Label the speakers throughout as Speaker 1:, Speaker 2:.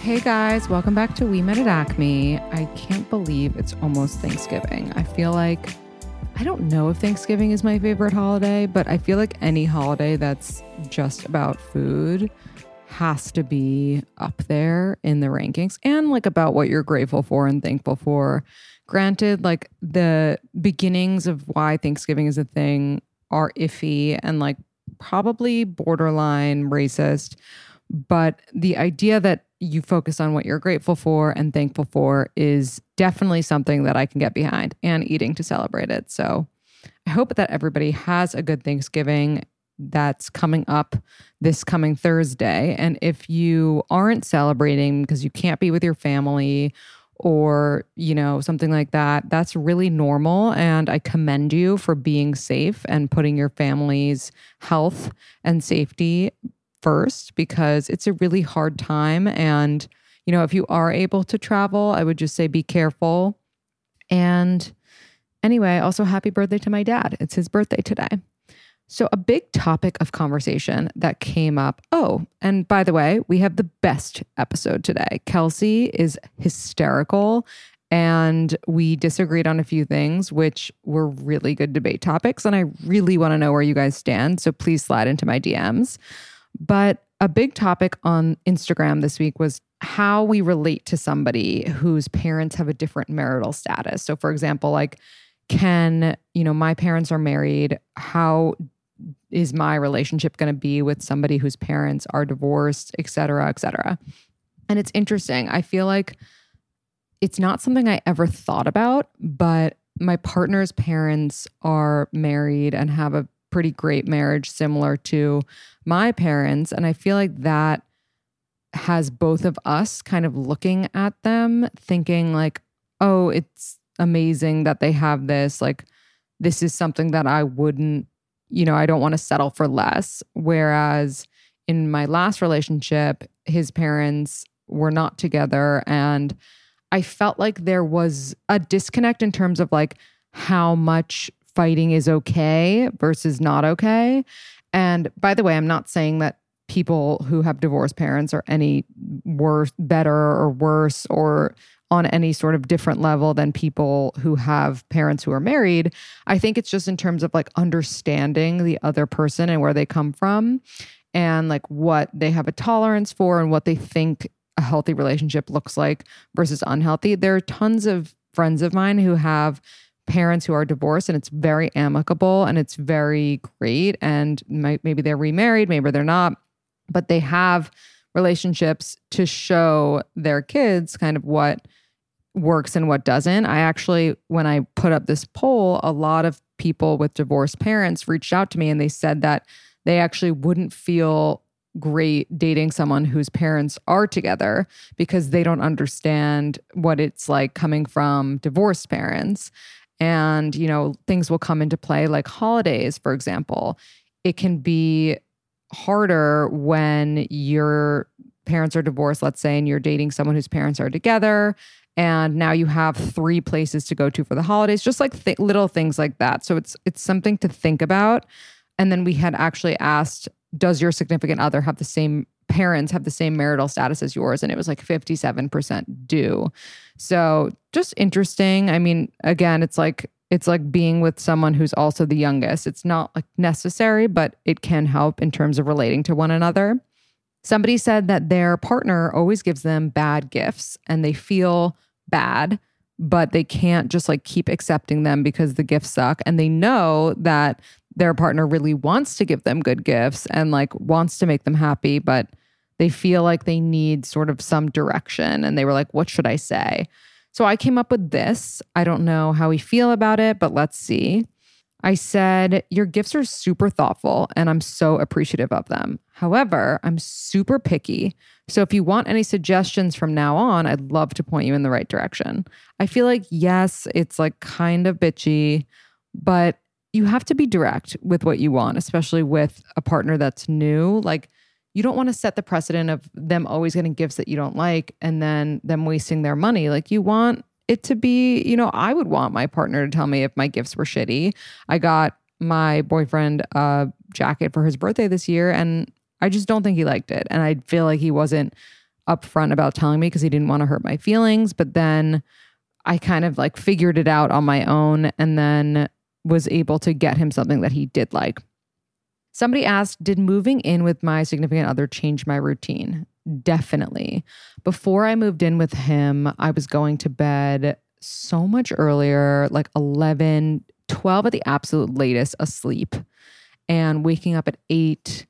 Speaker 1: Hey guys, welcome back to We Met at Acme. I can't believe it's almost Thanksgiving. I feel like I don't know if Thanksgiving is my favorite holiday, but I feel like any holiday that's just about food has to be up there in the rankings and like about what you're grateful for and thankful for. Granted, like the beginnings of why Thanksgiving is a thing are iffy and like probably borderline racist, but the idea that you focus on what you're grateful for and thankful for is definitely something that I can get behind and eating to celebrate it. So I hope that everybody has a good Thanksgiving that's coming up this coming Thursday. And if you aren't celebrating because you can't be with your family or, you know, something like that, that's really normal. And I commend you for being safe and putting your family's health and safety first because it's a really hard time. And, you know, if you are able to travel, I would just say be careful. And anyway, also happy birthday to my dad. It's his birthday today. So, a big topic of conversation that came up. Oh, and by the way, we have the best episode today. Kelsey is hysterical, and we disagreed on a few things, which were really good debate topics. And I really want to know where you guys stand. So, please slide into my DMs. But a big topic on Instagram this week was how we relate to somebody whose parents have a different marital status. So, for example, like, can, you know, my parents are married. How is my relationship going to be with somebody whose parents are divorced, et cetera, et cetera? And it's interesting. I feel like it's not something I ever thought about, but my partner's parents are married and have a pretty great marriage similar to my parents. And I feel like that has both of us kind of looking at them, thinking, like, oh, it's amazing that they have this. Like, this is something that I wouldn't, you know, I don't want to settle for less. Whereas in my last relationship, his parents were not together. And I felt like there was a disconnect in terms of like how much fighting is okay versus not okay. And by the way, I'm not saying that people who have divorced parents are any worse, better or worse or on any sort of different level than people who have parents who are married. I think it's just in terms of like understanding the other person and where they come from and like what they have a tolerance for and what they think a healthy relationship looks like versus unhealthy. There are tons of friends of mine who have parents who are divorced and it's very amicable and it's very great and might, maybe they're remarried maybe they're not but they have relationships to show their kids kind of what works and what doesn't. I actually when i put up this poll a lot of people with divorced parents reached out to me and they said that they actually wouldn't feel great dating someone whose parents are together because they don't understand what it's like coming from divorced parents and you know things will come into play like holidays for example. It can be harder when your parents are divorced let's say and you're dating someone whose parents are together and now you have three places to go to for the holidays just like th- little things like that. So it's it's something to think about. And then we had actually asked does your significant other have the same parents have the same marital status as yours and it was like 57% do so just interesting. I mean again it's like it's like being with someone who's also the youngest. It's not like necessary but it can help in terms of relating to one another. Somebody said that their partner always gives them bad gifts and they feel bad but they can't just like keep accepting them because the gifts suck. And they know that their partner really wants to give them good gifts and like wants to make them happy, but they feel like they need sort of some direction. And they were like, what should I say? So I came up with this. I don't know how we feel about it, but let's see. I said, Your gifts are super thoughtful and I'm so appreciative of them. However, I'm super picky. So if you want any suggestions from now on, I'd love to point you in the right direction. I feel like, yes, it's like kind of bitchy, but you have to be direct with what you want, especially with a partner that's new. Like, you don't want to set the precedent of them always getting gifts that you don't like and then them wasting their money. Like, you want it to be, you know, I would want my partner to tell me if my gifts were shitty. I got my boyfriend a jacket for his birthday this year and I just don't think he liked it. And I feel like he wasn't upfront about telling me because he didn't want to hurt my feelings. But then I kind of like figured it out on my own and then was able to get him something that he did like. Somebody asked, Did moving in with my significant other change my routine? Definitely. Before I moved in with him, I was going to bed so much earlier, like 11, 12 at the absolute latest, asleep, and waking up at eight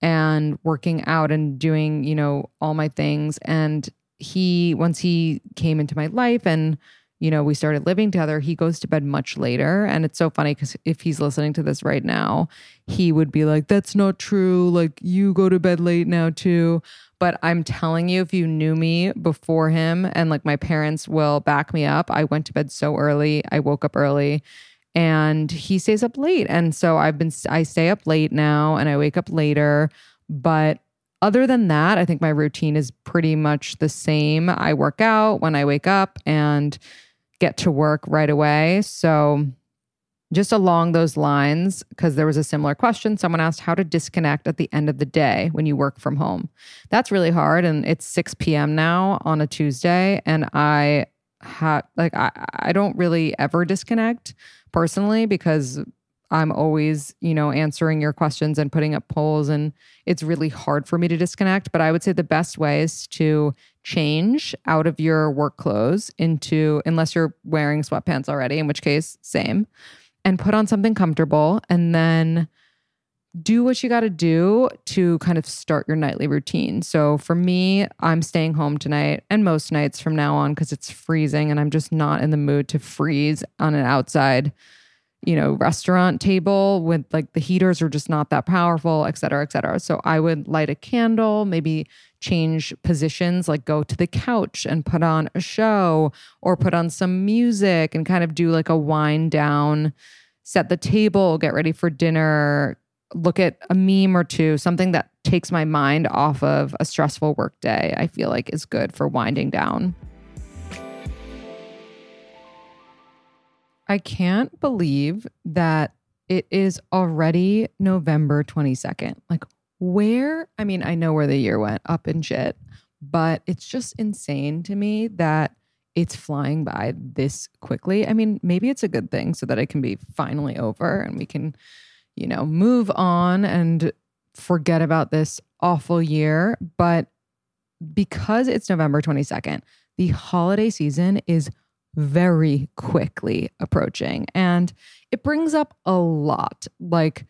Speaker 1: and working out and doing, you know, all my things. And he, once he came into my life and you know, we started living together, he goes to bed much later. And it's so funny because if he's listening to this right now, he would be like, That's not true. Like, you go to bed late now, too. But I'm telling you, if you knew me before him, and like my parents will back me up, I went to bed so early. I woke up early and he stays up late. And so I've been, I stay up late now and I wake up later. But other than that, I think my routine is pretty much the same. I work out when I wake up and get to work right away. So, just along those lines, because there was a similar question, someone asked how to disconnect at the end of the day when you work from home. That's really hard. And it's 6 p.m. now on a Tuesday. And I have, like, I, I don't really ever disconnect personally because I'm always, you know, answering your questions and putting up polls. And it's really hard for me to disconnect. But I would say the best way is to change out of your work clothes into, unless you're wearing sweatpants already, in which case, same, and put on something comfortable and then do what you got to do to kind of start your nightly routine. So for me, I'm staying home tonight and most nights from now on because it's freezing and I'm just not in the mood to freeze on an outside you know, restaurant table with like the heaters are just not that powerful, et cetera, et cetera. So I would light a candle, maybe change positions, like go to the couch and put on a show or put on some music and kind of do like a wind down, set the table, get ready for dinner, look at a meme or two, something that takes my mind off of a stressful work day, I feel like is good for winding down. I can't believe that it is already November 22nd. Like, where, I mean, I know where the year went up in shit, but it's just insane to me that it's flying by this quickly. I mean, maybe it's a good thing so that it can be finally over and we can, you know, move on and forget about this awful year. But because it's November 22nd, the holiday season is very quickly approaching. And it brings up a lot. Like,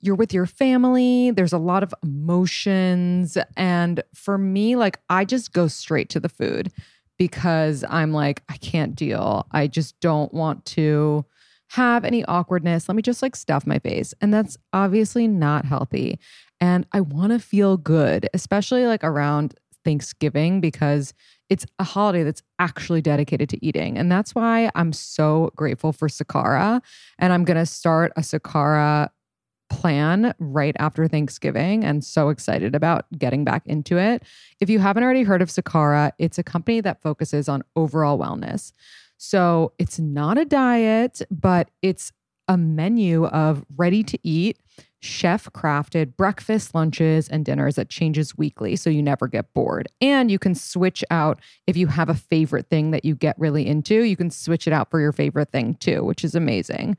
Speaker 1: you're with your family, there's a lot of emotions. And for me, like, I just go straight to the food because I'm like, I can't deal. I just don't want to have any awkwardness. Let me just like stuff my face. And that's obviously not healthy. And I want to feel good, especially like around Thanksgiving, because it's a holiday that's actually dedicated to eating. And that's why I'm so grateful for Sakara. And I'm going to start a Sakara plan right after Thanksgiving and so excited about getting back into it. If you haven't already heard of Sakara, it's a company that focuses on overall wellness. So it's not a diet, but it's a menu of ready to eat chef crafted breakfast, lunches, and dinners that changes weekly so you never get bored. And you can switch out if you have a favorite thing that you get really into, you can switch it out for your favorite thing too, which is amazing.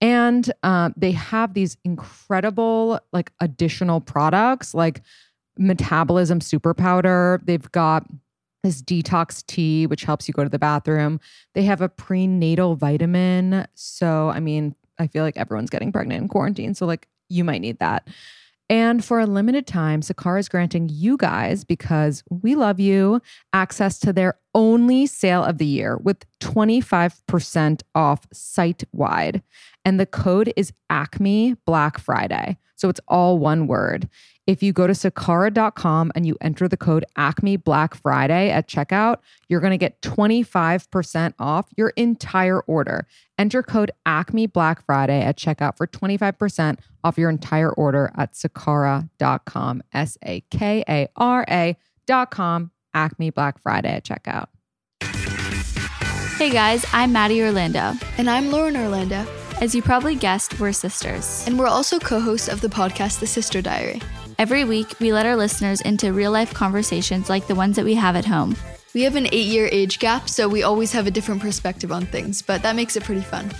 Speaker 1: And uh, they have these incredible, like, additional products like metabolism super powder. They've got this detox tea, which helps you go to the bathroom. They have a prenatal vitamin. So, I mean, I feel like everyone's getting pregnant in quarantine. So, like, you might need that. And for a limited time, Sakara is granting you guys, because we love you, access to their only sale of the year with 25% off site wide. And the code is Acme Black Friday. So it's all one word. If you go to sakara.com and you enter the code Acme Black Friday at checkout, you're going to get 25% off your entire order. Enter code Acme Black Friday at checkout for 25% off your entire order at sakara.com. S A K A R A.com. Acme Black Friday at checkout.
Speaker 2: Hey guys, I'm Maddie Orlando.
Speaker 3: And I'm Lauren Orlando.
Speaker 2: As you probably guessed, we're sisters.
Speaker 3: And we're also co hosts of the podcast The Sister Diary.
Speaker 2: Every week, we let our listeners into real life conversations like the ones that we have at home.
Speaker 3: We have an eight year age gap, so we always have a different perspective on things, but that makes it pretty fun.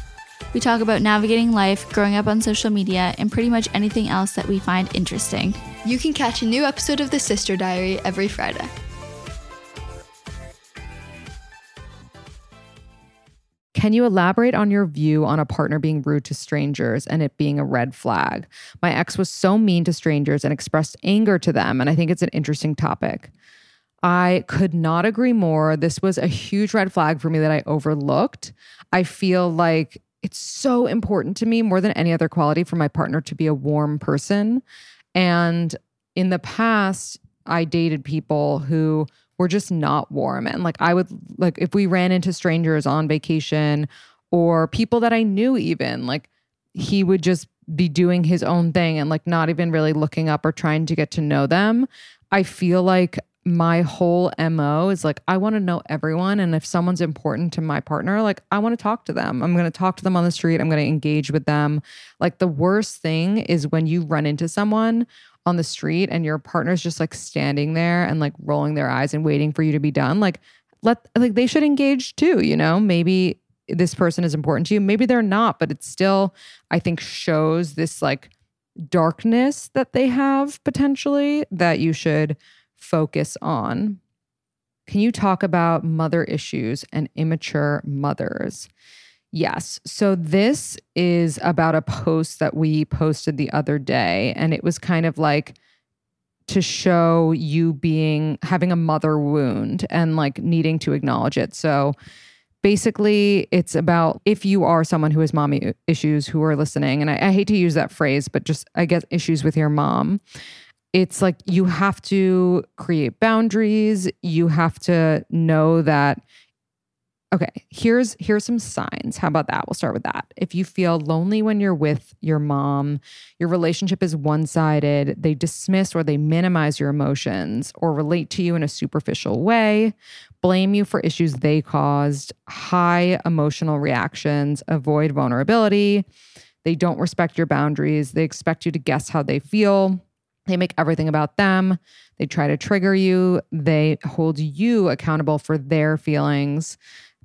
Speaker 2: We talk about navigating life, growing up on social media, and pretty much anything else that we find interesting.
Speaker 3: You can catch a new episode of The Sister Diary every Friday.
Speaker 1: Can you elaborate on your view on a partner being rude to strangers and it being a red flag? My ex was so mean to strangers and expressed anger to them, and I think it's an interesting topic. I could not agree more. This was a huge red flag for me that I overlooked. I feel like it's so important to me more than any other quality for my partner to be a warm person. And in the past, I dated people who were just not warm. And like I would like if we ran into strangers on vacation or people that I knew even, like he would just be doing his own thing and like not even really looking up or trying to get to know them. I feel like my whole MO is like, I want to know everyone. And if someone's important to my partner, like, I want to talk to them. I'm going to talk to them on the street. I'm going to engage with them. Like, the worst thing is when you run into someone on the street and your partner's just like standing there and like rolling their eyes and waiting for you to be done. Like, let, like, they should engage too, you know? Maybe this person is important to you. Maybe they're not, but it still, I think, shows this like darkness that they have potentially that you should focus on. Can you talk about mother issues and immature mothers? Yes. So this is about a post that we posted the other day, and it was kind of like to show you being having a mother wound and like needing to acknowledge it. So basically, it's about if you are someone who has mommy issues who are listening, and I, I hate to use that phrase, but just I guess issues with your mom it's like you have to create boundaries you have to know that okay here's here's some signs how about that we'll start with that if you feel lonely when you're with your mom your relationship is one-sided they dismiss or they minimize your emotions or relate to you in a superficial way blame you for issues they caused high emotional reactions avoid vulnerability they don't respect your boundaries they expect you to guess how they feel they make everything about them. They try to trigger you. They hold you accountable for their feelings,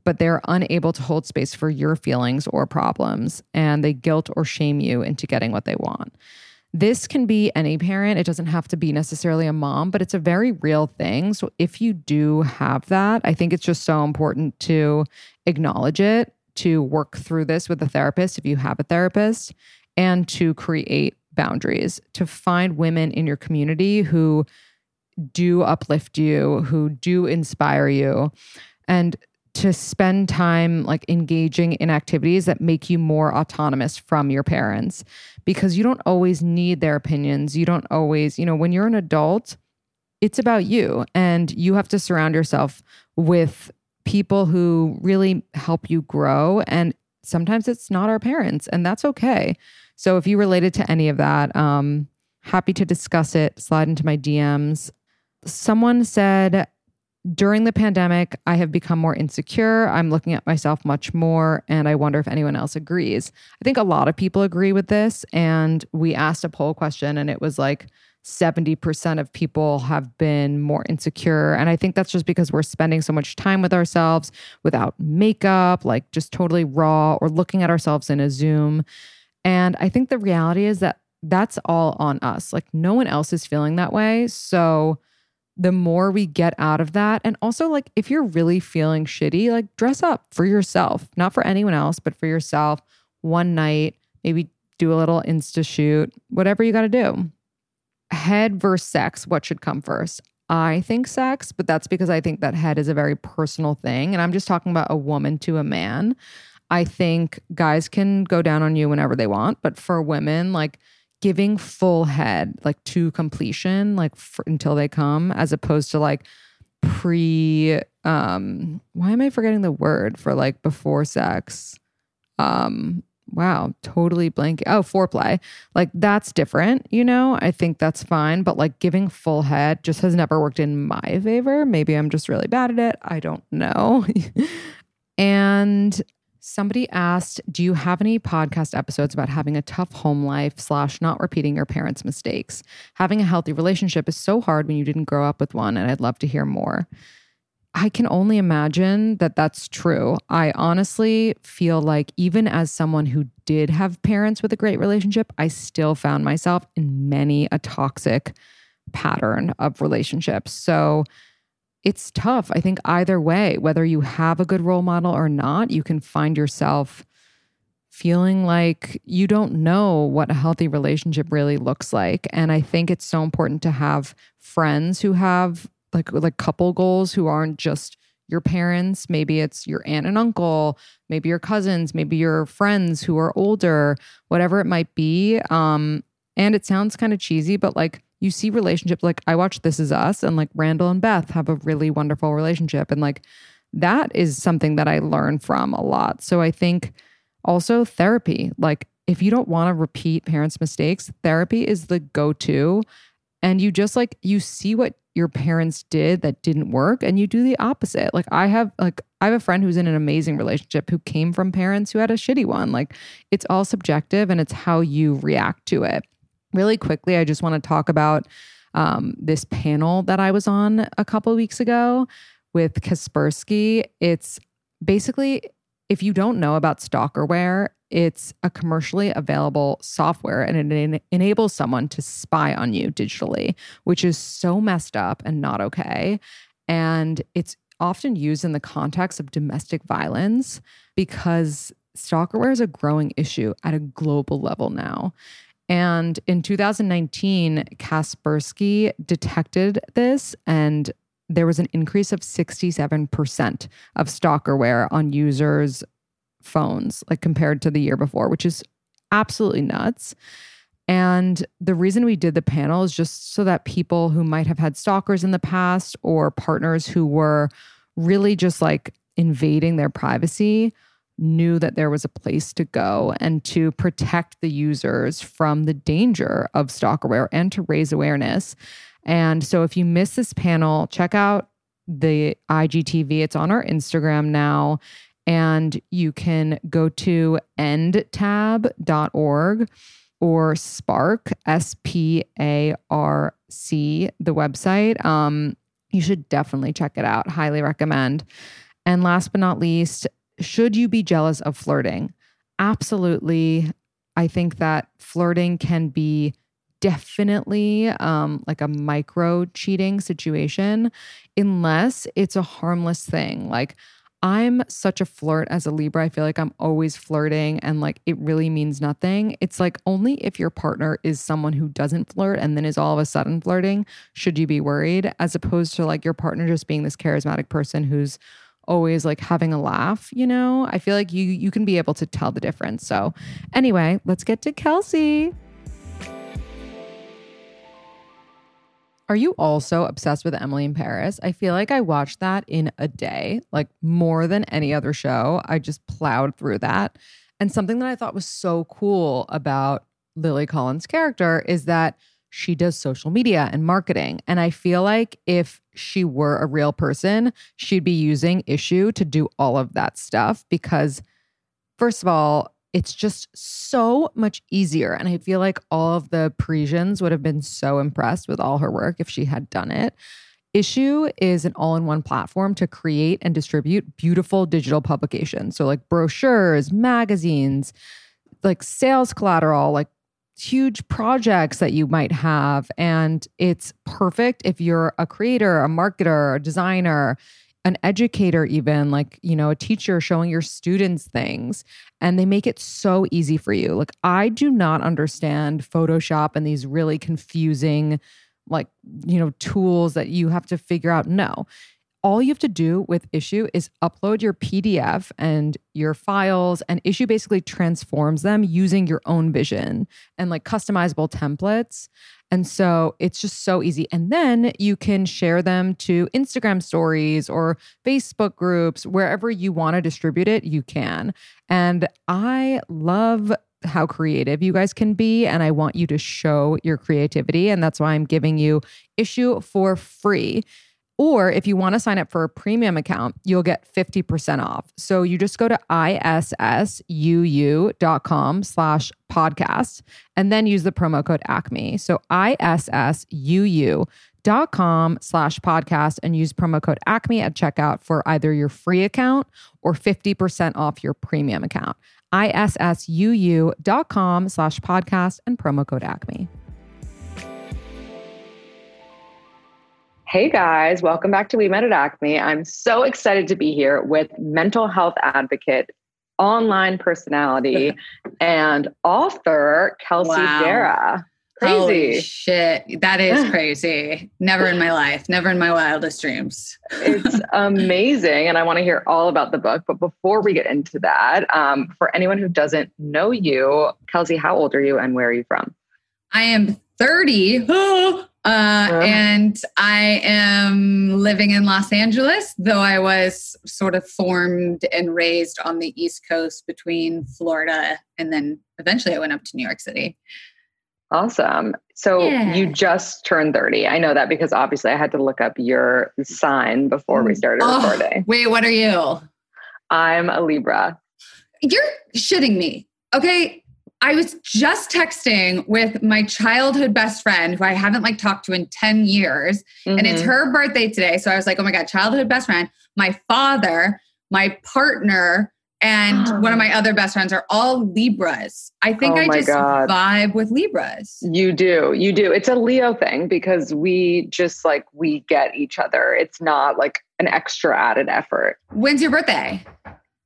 Speaker 1: but they're unable to hold space for your feelings or problems. And they guilt or shame you into getting what they want. This can be any parent. It doesn't have to be necessarily a mom, but it's a very real thing. So if you do have that, I think it's just so important to acknowledge it, to work through this with a therapist if you have a therapist, and to create boundaries, to find women in your community who do uplift you, who do inspire you, and to spend time like engaging in activities that make you more autonomous from your parents because you don't always need their opinions. You don't always, you know, when you're an adult, it's about you and you have to surround yourself with people who really help you grow and sometimes it's not our parents and that's okay. So if you related to any of that, um, happy to discuss it. Slide into my DMs. Someone said, during the pandemic, I have become more insecure. I'm looking at myself much more, and I wonder if anyone else agrees. I think a lot of people agree with this. And we asked a poll question, and it was like 70% of people have been more insecure. And I think that's just because we're spending so much time with ourselves without makeup, like just totally raw, or looking at ourselves in a Zoom. And I think the reality is that that's all on us. Like no one else is feeling that way. So the more we get out of that, and also like if you're really feeling shitty, like dress up for yourself, not for anyone else, but for yourself. One night, maybe do a little Insta shoot, whatever you got to do. Head versus sex, what should come first? I think sex, but that's because I think that head is a very personal thing. And I'm just talking about a woman to a man. I think guys can go down on you whenever they want, but for women, like giving full head, like to completion, like for, until they come, as opposed to like pre, um, why am I forgetting the word for like before sex? Um, wow, totally blank. Oh, foreplay. Like that's different, you know? I think that's fine. But like giving full head just has never worked in my favor. Maybe I'm just really bad at it. I don't know. and somebody asked, Do you have any podcast episodes about having a tough home life slash not repeating your parents' mistakes? Having a healthy relationship is so hard when you didn't grow up with one, and I'd love to hear more. I can only imagine that that's true. I honestly feel like, even as someone who did have parents with a great relationship, I still found myself in many a toxic pattern of relationships. So it's tough. I think either way, whether you have a good role model or not, you can find yourself feeling like you don't know what a healthy relationship really looks like. And I think it's so important to have friends who have like like couple goals who aren't just your parents maybe it's your aunt and uncle maybe your cousins maybe your friends who are older whatever it might be um and it sounds kind of cheesy but like you see relationships like i watch this is us and like randall and beth have a really wonderful relationship and like that is something that i learn from a lot so i think also therapy like if you don't want to repeat parents mistakes therapy is the go-to and you just like you see what your parents did that didn't work and you do the opposite. Like I have like I have a friend who's in an amazing relationship who came from parents who had a shitty one. Like it's all subjective and it's how you react to it. Really quickly, I just want to talk about um, this panel that I was on a couple weeks ago with Kaspersky. It's basically if you don't know about stalkerware, it's a commercially available software and it en- enables someone to spy on you digitally, which is so messed up and not okay. And it's often used in the context of domestic violence because stalkerware is a growing issue at a global level now. And in 2019, Kaspersky detected this and there was an increase of 67% of stalkerware on users' phones, like compared to the year before, which is absolutely nuts. And the reason we did the panel is just so that people who might have had stalkers in the past or partners who were really just like invading their privacy knew that there was a place to go and to protect the users from the danger of stalkerware and to raise awareness. And so if you miss this panel, check out the IGTV. It's on our Instagram now. And you can go to endtab.org or SPARC, S P A R C, the website. Um, you should definitely check it out. Highly recommend. And last but not least, should you be jealous of flirting? Absolutely. I think that flirting can be definitely um, like a micro cheating situation unless it's a harmless thing. Like, I'm such a flirt as a Libra. I feel like I'm always flirting and like it really means nothing. It's like only if your partner is someone who doesn't flirt and then is all of a sudden flirting should you be worried, as opposed to like your partner just being this charismatic person who's always like having a laugh, you know? I feel like you you can be able to tell the difference. So, anyway, let's get to Kelsey. Are you also obsessed with Emily in Paris? I feel like I watched that in a day, like more than any other show. I just plowed through that. And something that I thought was so cool about Lily Collins' character is that she does social media and marketing. And I feel like if she were a real person, she'd be using Issuu to do all of that stuff because, first of all, it's just so much easier. And I feel like all of the Parisians would have been so impressed with all her work if she had done it. Issuu is an all in one platform to create and distribute beautiful digital publications. So, like brochures, magazines, like sales collateral, like huge projects that you might have. And it's perfect if you're a creator, a marketer, a designer, an educator, even like, you know, a teacher showing your students things. And they make it so easy for you. Like, I do not understand Photoshop and these really confusing, like, you know, tools that you have to figure out. No all you have to do with Issuu is upload your PDF and your files, and Issuu basically transforms them using your own vision and like customizable templates. And so it's just so easy. And then you can share them to Instagram stories or Facebook groups, wherever you want to distribute it, you can. And I love how creative you guys can be. And I want you to show your creativity. And that's why I'm giving you Issuu for free. Or if you want to sign up for a premium account, you'll get 50% off. So you just go to issuu.com slash podcast and then use the promo code ACME. So issuu.com slash podcast and use promo code ACME at checkout for either your free account or 50% off your premium account. issuu.com slash podcast and promo code ACME.
Speaker 4: Hey guys, welcome back to We Met at Acme. I'm so excited to be here with mental health advocate, online personality, and author Kelsey
Speaker 5: Wow.
Speaker 4: Darragh.
Speaker 5: Holy
Speaker 4: Crazy.
Speaker 5: shit. That is crazy. Never in my life, never in my wildest dreams.
Speaker 4: it's amazing. And I want to hear all about the book. But before we get into that, um, for anyone who doesn't know you, Kelsey, how old are you and where are you from?
Speaker 5: I am 30 uh, and I am living in Los Angeles, though I was sort of formed and raised on the East Coast between Florida and then eventually I went up to New York City.
Speaker 4: Awesome. So
Speaker 5: Yeah.
Speaker 4: you just turned 30. I know that because obviously I had to look up your sign before we started
Speaker 5: Oh,
Speaker 4: recording.
Speaker 5: wait, what are you?
Speaker 4: I'm a Libra.
Speaker 5: You're shitting me. Okay. I was just texting with my childhood best friend who I haven't like talked to in 10 years. And it's
Speaker 4: Mhm.
Speaker 5: her birthday today. So I was like, oh my God, childhood best friend, my father, my partner, and one of my other best friends are all Libras. I think
Speaker 4: Oh
Speaker 5: I just
Speaker 4: God.
Speaker 5: vibe with Libras.
Speaker 4: You do. You do. It's a Leo thing because we just like we get each other. It's not like an extra added effort.
Speaker 5: When's your birthday?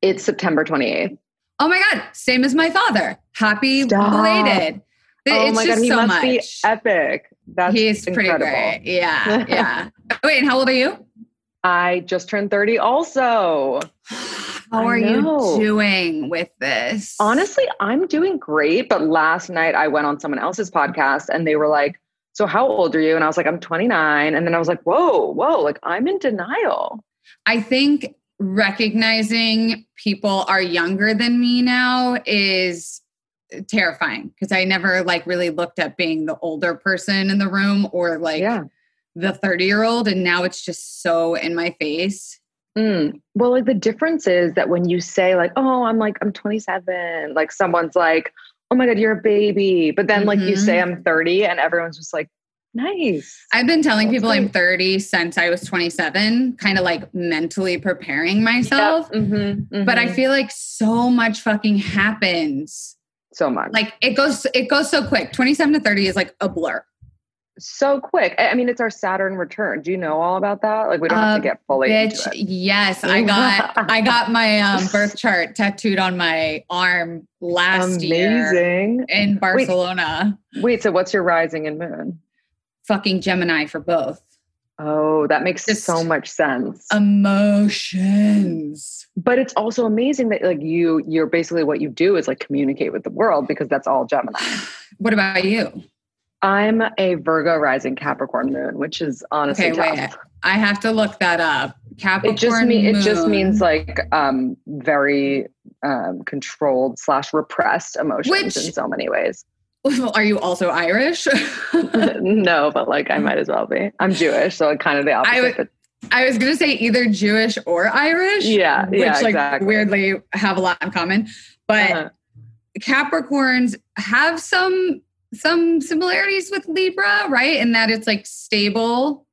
Speaker 4: It's September 28th.
Speaker 5: Oh my God, same as my father. Happy
Speaker 4: Stop.
Speaker 5: belated.
Speaker 4: oh
Speaker 5: it's
Speaker 4: my
Speaker 5: just
Speaker 4: god, he
Speaker 5: so
Speaker 4: must
Speaker 5: much.
Speaker 4: be epic. That's
Speaker 5: He's
Speaker 4: incredible.
Speaker 5: pretty great. Yeah, yeah. Wait, and how old are you?
Speaker 4: I just turned 30 also.
Speaker 5: How are you doing with this?
Speaker 4: Honestly, I'm doing great, but last night I went on someone else's podcast and they were like, "So how old are you?" And I was like, "I'm 29." And then I was like, "Whoa, whoa, like I'm in denial."
Speaker 5: I think recognizing people are younger than me now is terrifying because I never like really looked at being the older person in the room or like
Speaker 4: yeah.
Speaker 5: the 30 year old. And now it's just so in my face.
Speaker 4: Mm. Well, like the difference is that when you say like, "Oh, I'm like I'm 27," like someone's like, "Oh my god, you're a baby," but then like you
Speaker 5: Mhm.
Speaker 4: say I'm 30, and everyone's just like, "Nice."
Speaker 5: I've been telling
Speaker 4: That's
Speaker 5: people I'm 30 since I was 27, kind of like mentally preparing myself.
Speaker 4: Yep. Mhm,
Speaker 5: But I
Speaker 4: mhm.
Speaker 5: feel like so much fucking happens.
Speaker 4: so much,
Speaker 5: Like it goes, it goes so quick. 27 to 30 is like a blur.
Speaker 4: so quick. I mean, it's our Saturn return. Do you know all about that? Like, we don't have to
Speaker 5: Uh,
Speaker 4: get fully
Speaker 5: Bitch,
Speaker 4: into it.
Speaker 5: yes, I got I got my um, birth chart tattooed on my arm last year
Speaker 4: Amazing.
Speaker 5: in Barcelona.
Speaker 4: Wait, so what's your rising and moon?
Speaker 5: Fucking Gemini for both.
Speaker 4: Oh, that makes
Speaker 5: Just-
Speaker 4: so much sense.
Speaker 5: Emotions.
Speaker 4: but it's also amazing that like you, you're basically what you do is like communicate with the world because that's all Gemini.
Speaker 5: What about you?
Speaker 4: I'm a Virgo rising Capricorn moon, which is honestly
Speaker 5: Okay,
Speaker 4: tough.
Speaker 5: wait. I have to look that up. Capricorn.
Speaker 4: It just mean it just means like um very um controlled slash repressed emotions
Speaker 5: Which-
Speaker 4: in so many ways.
Speaker 5: Are you also Irish?
Speaker 4: no, but like I might as well be. I'm Jewish, so like kind of the opposite.
Speaker 5: I was gonna say either Jewish or Irish.
Speaker 4: Yeah,
Speaker 5: which
Speaker 4: yeah,
Speaker 5: like
Speaker 4: exactly.
Speaker 5: weirdly have a lot in common. But
Speaker 4: uh-huh.
Speaker 5: Capricorns have some some similarities with Libra, right? In that it's like stable,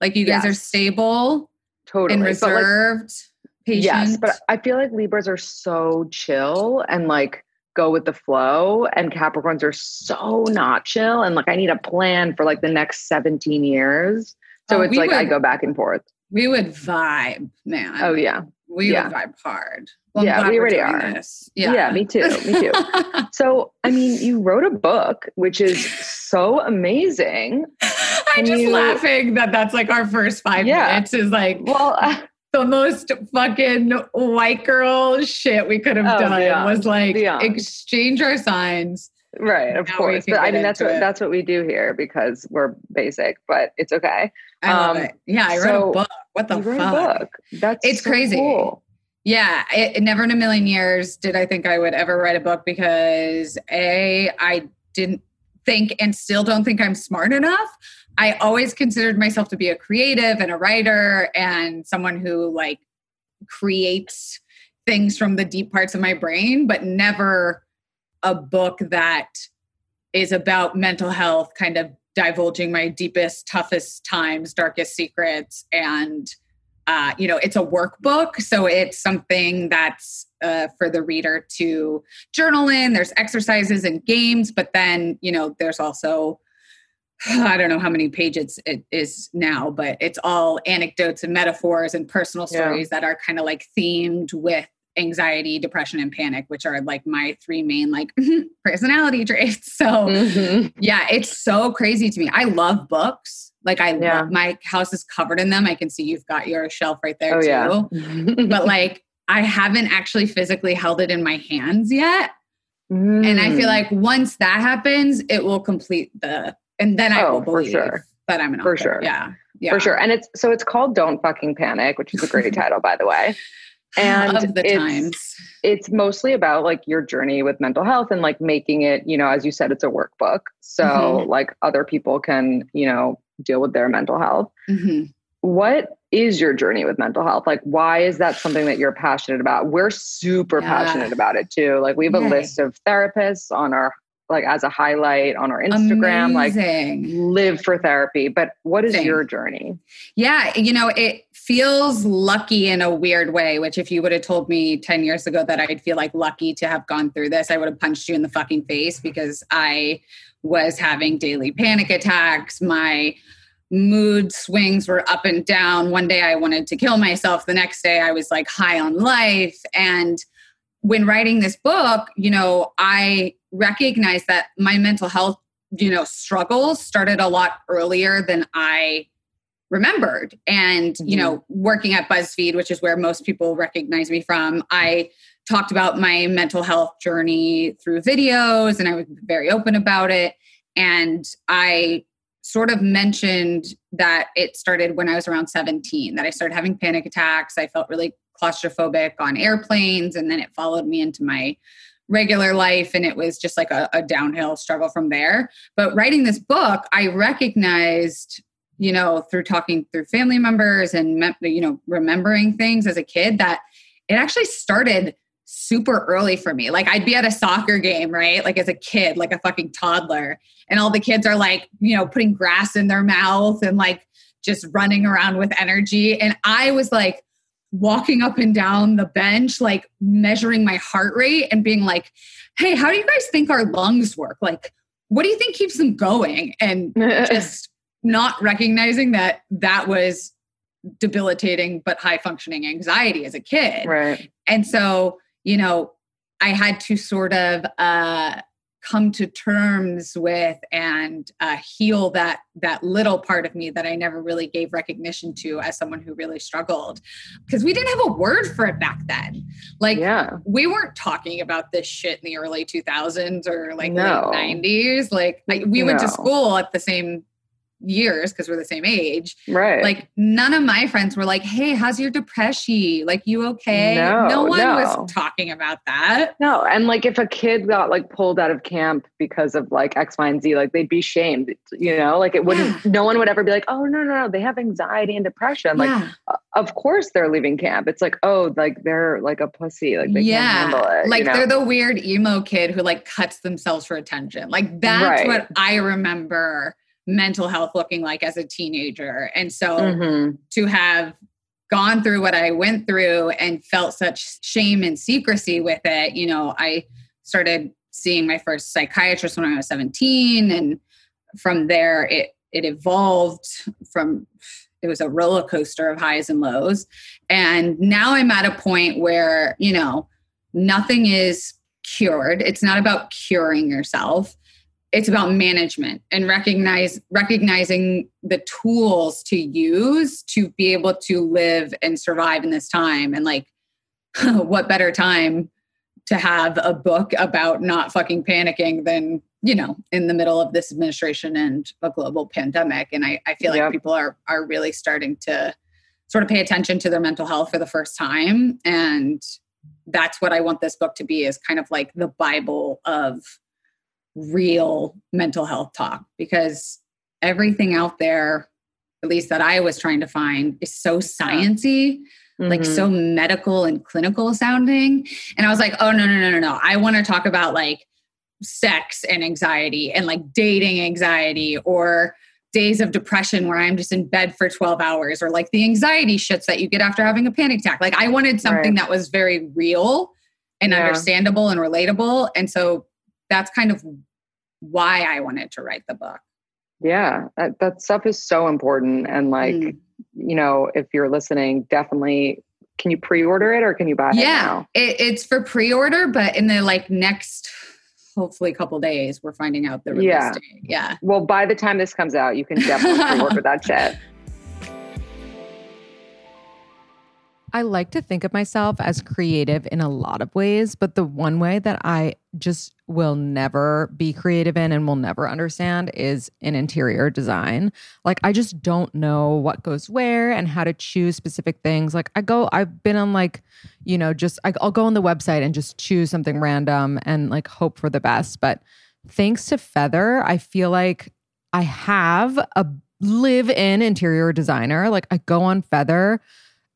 Speaker 5: like you guys are stable
Speaker 4: totally
Speaker 5: and reserved, patient.
Speaker 4: Yes, but I feel like Libras are so chill and like go with the flow and Capricorns are so not chill and like I need a plan for like the next 17 years. So
Speaker 5: Oh,
Speaker 4: it's like I go back and forth.
Speaker 5: We would vibe, man.
Speaker 4: Oh yeah.
Speaker 5: we
Speaker 4: yeah.
Speaker 5: would vibe hard. I'm
Speaker 4: Yeah, we already are.
Speaker 5: This.
Speaker 4: Yeah. me too. Me too. So, I mean, you wrote a book, which is so amazing.
Speaker 5: I'm
Speaker 4: Can
Speaker 5: just
Speaker 4: you-
Speaker 5: laughing that that's like our first five
Speaker 4: Yeah.
Speaker 5: minutes is like
Speaker 4: Well, uh,
Speaker 5: the most fucking white girl shit we could have
Speaker 4: Oh,
Speaker 5: done
Speaker 4: beyond,
Speaker 5: was like
Speaker 4: beyond.
Speaker 5: exchange our signs.
Speaker 4: right, of course. But I mean, that's what
Speaker 5: it.
Speaker 4: that's what we do here because we're basic, but it's okay.
Speaker 5: I love
Speaker 4: Um,
Speaker 5: it. Yeah, I wrote
Speaker 4: so
Speaker 5: a book. What the fuck?
Speaker 4: a book. That's
Speaker 5: It's
Speaker 4: so
Speaker 5: crazy.
Speaker 4: cool.
Speaker 5: Yeah, it, never in a million years did I think I would ever write a book because A, I didn't think and still don't think I'm smart enough. I always considered myself to be a creative and a writer and someone who like creates things from the deep parts of my brain, but never a book that is about mental health, kind of divulging my deepest, toughest times, darkest secrets, and uh, you know, it's a workbook, so it's something that's uh, for the reader to journal in. There's exercises and games, but then you know, there's also I don't know how many pages it is now, but it's all anecdotes and metaphors and personal
Speaker 4: Yeah.
Speaker 5: stories that are kind of like themed with anxiety, depression, and panic, which are like my three main like personality traits. So
Speaker 4: Mhm.
Speaker 5: yeah, it's so crazy to me. I love books. Like I
Speaker 4: Yeah.
Speaker 5: love my house is covered in them. I can see you've got your shelf right there
Speaker 4: Oh
Speaker 5: too.
Speaker 4: yeah.
Speaker 5: But like I haven't actually physically held it in my hands yet. And I
Speaker 4: Mm.
Speaker 5: feel like once that happens, it will complete the and then I
Speaker 4: Oh,
Speaker 5: will
Speaker 4: for
Speaker 5: believe
Speaker 4: sure.
Speaker 5: that I'm an
Speaker 4: For
Speaker 5: author.
Speaker 4: sure.
Speaker 5: Yeah. Yeah.
Speaker 4: for sure. And it's so it's called Don't Fucking Panic, which is a great title, by the way. And
Speaker 5: of the
Speaker 4: it's-
Speaker 5: times.
Speaker 4: it's mostly about like your journey with mental health and like making it, you know, as you said, it's a workbook. So
Speaker 5: Mhm.
Speaker 4: like other people can, you know, deal with their mental health.
Speaker 5: Mhm.
Speaker 4: What is your journey with mental health? Like, why is that something that you're passionate about? We're super
Speaker 5: Yeah.
Speaker 4: passionate about it too. Like, we have a
Speaker 5: Yay.
Speaker 4: list of therapists on our, like, as a highlight on our Instagram, like, live for therapy. But what is
Speaker 5: Same.
Speaker 4: your journey?
Speaker 5: Yeah, you know, it feels lucky in a weird way, which if you would have told me 10 years ago that I'd feel like lucky to have gone through this, I would have punched you in the fucking face because I was having daily panic attacks. My mood swings were up and down. One day I wanted to kill myself, the next day I was like high on life. And when writing this book, you know, I recognized that my mental health, you know, struggles started a lot earlier than I remembered. And, you mm-hmm. know, working at BuzzFeed, which is where most people recognize me from, I talked about my mental health journey through videos and I was very open about it. And I sort of mentioned that it started when I was around 17, that I started having panic attacks. I felt really claustrophobic on airplanes, and then it followed me into my regular life and it was just like a, a downhill struggle from there. But writing this book i recognized you know through talking through family members and you know remembering things as a kid that it actually started super early for me. Like i'd be at a soccer game right? Like as a kid like a fucking toddler and all the kids are like you know putting grass in their mouth and like just running around with energy. And i was like walking up and down the bench, like measuring my heart rate and being like, hey, how do you guys think our lungs work? Like, what do you think keeps them going? And just not recognizing that that was debilitating but high functioning anxiety as a kid.
Speaker 4: right.
Speaker 5: And so, you know, I had to sort of uh, come to terms with and uh, heal that that little part of me that I never really gave recognition to as someone who really struggled because we didn't have a word for it back then. Like
Speaker 4: yeah.
Speaker 5: we weren't talking about this shit in the early 2000s or like
Speaker 4: No.
Speaker 5: late 90s. Like I, we went to school at the same years because we're the same age
Speaker 4: Right.
Speaker 5: like none of my friends were like hey how's your depression like you okay
Speaker 4: No,
Speaker 5: one
Speaker 4: no.
Speaker 5: was talking about that
Speaker 4: No, and like if a kid got like pulled out of camp because of like X, Y, and Z, like they'd be shamed, you know, like it wouldn't, no one would ever be like, oh, no, no, no, they have anxiety and depression. Like,
Speaker 5: yeah
Speaker 4: uh, of course they're leaving camp. It's like, oh, like they're like a pussy. Like they
Speaker 5: yeah
Speaker 4: can't handle it.
Speaker 5: like
Speaker 4: you know?
Speaker 5: they're the weird emo kid who like cuts themselves for attention like that's
Speaker 4: Right.
Speaker 5: what i remember mental health looking like as a teenager and so
Speaker 4: Mhm.
Speaker 5: to have gone through what I went through and felt such shame and secrecy with it, you know, I started seeing my first psychiatrist when I was 17. And from there, it, it evolved from, it was a roller coaster of highs and lows. And now I'm at a point where, you know, nothing is cured. It's not about curing yourself. It's about management and recognize recognizing the tools to use to be able to live and survive in this time. And like, what better time to have a book about not fucking panicking than you know in the middle of this administration and a global pandemic? And i, I feel like people are are really starting to sort of pay attention to their mental health for the first time. And that's what i want this book to be is kind of like the bible of real mental health talk because everything out there at least that i was trying to find is so sciency mm-hmm. like so medical and clinical sounding and i was like oh no no no no no i want to talk about like sex and anxiety and like dating anxiety or days of depression where I'm just in bed for 12 hours or like the anxiety shits that you get after having a panic attack. Like I wanted something right. that was very real and yeah. understandable and relatable. And so that's kind of why I wanted to write the book.
Speaker 4: Yeah, that, that stuff is so important. And like, mm. you know, if you're listening, definitely can you pre-order it or can you buy it
Speaker 5: yeah, it, it's for pre-order, but in the like next hopefully a couple days we're finding out the release yeah. date. Yeah.
Speaker 4: Well, by the time this comes out, you can definitely pre-order that shit.
Speaker 1: I like to think of myself as creative in a lot of ways, but the one way that I just will never be creative in and will never understand is in interior design. Like, I just don't know what goes where and how to choose specific things. Like, I go, I've been on like, you know, just I, I'll go on the website and just choose something random and like hope for the best. But thanks to Feather, I feel like I have a live in interior designer. Like, I go on Feather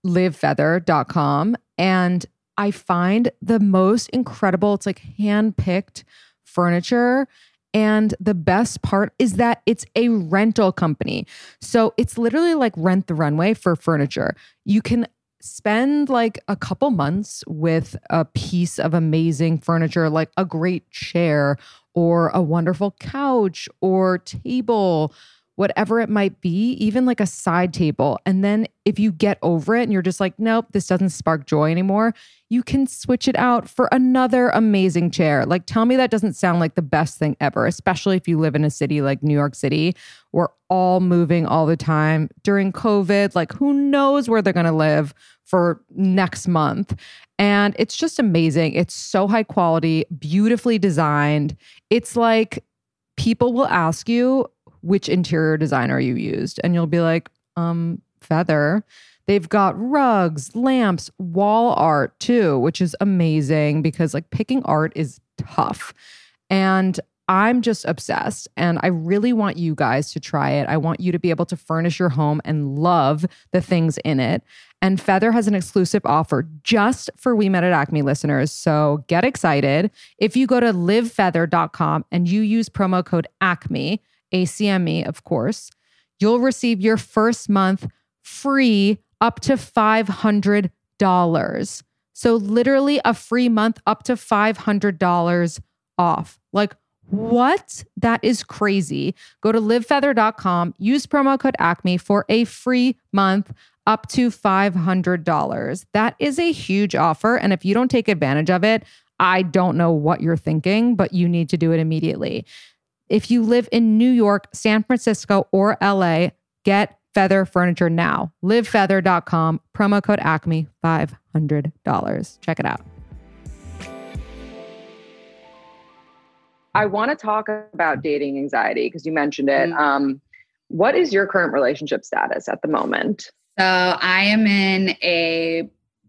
Speaker 1: livefeather.com and I find the most incredible, it's like hand-picked furniture. And the best part is that it's a rental company. So it's literally like rent the runway for furniture. You can spend like a couple months with a piece of amazing furniture, like a great chair or a wonderful couch or table whatever it might be, even like a side table. And then if you get over it and you're just like, nope, this doesn't spark joy anymore, you can switch it out for another amazing chair. Like, tell me that doesn't sound like the best thing ever, especially if you live in a city like New York City. We're all moving all the time during COVID. Like, who knows where they're going to live for next month? And it's just amazing. It's so high quality, beautifully designed. It's like, people will ask you which interior designer you used. And you'll be like, um, Feather. They've got rugs, lamps, wall art too, which is amazing because like picking art is tough. And I'm just obsessed and I really want you guys to try it. I want you to be able to furnish your home and love the things in it. And Feather has an exclusive offer just for We Met at Acme listeners. So get excited. If you go to livefeather.com and you use promo code ACME, ACME, of course, you'll receive your first month free up to $500. So, literally, a free month up to $500 off. Like, what? That is crazy. Go to livefeather.com, use promo code ACME for a free month up to $500. That is a huge offer. And if you don't take advantage of it, I don't know what you're thinking, but you need to do it immediately. If you live in New York, San Francisco, or LA, get Feather Furniture now. Livefeather.com, promo code ACME, $500. Check it out.
Speaker 4: I want to talk about dating anxiety because you mentioned it. Mm-hmm. Um, what is your current relationship status at the moment?
Speaker 5: So I am in a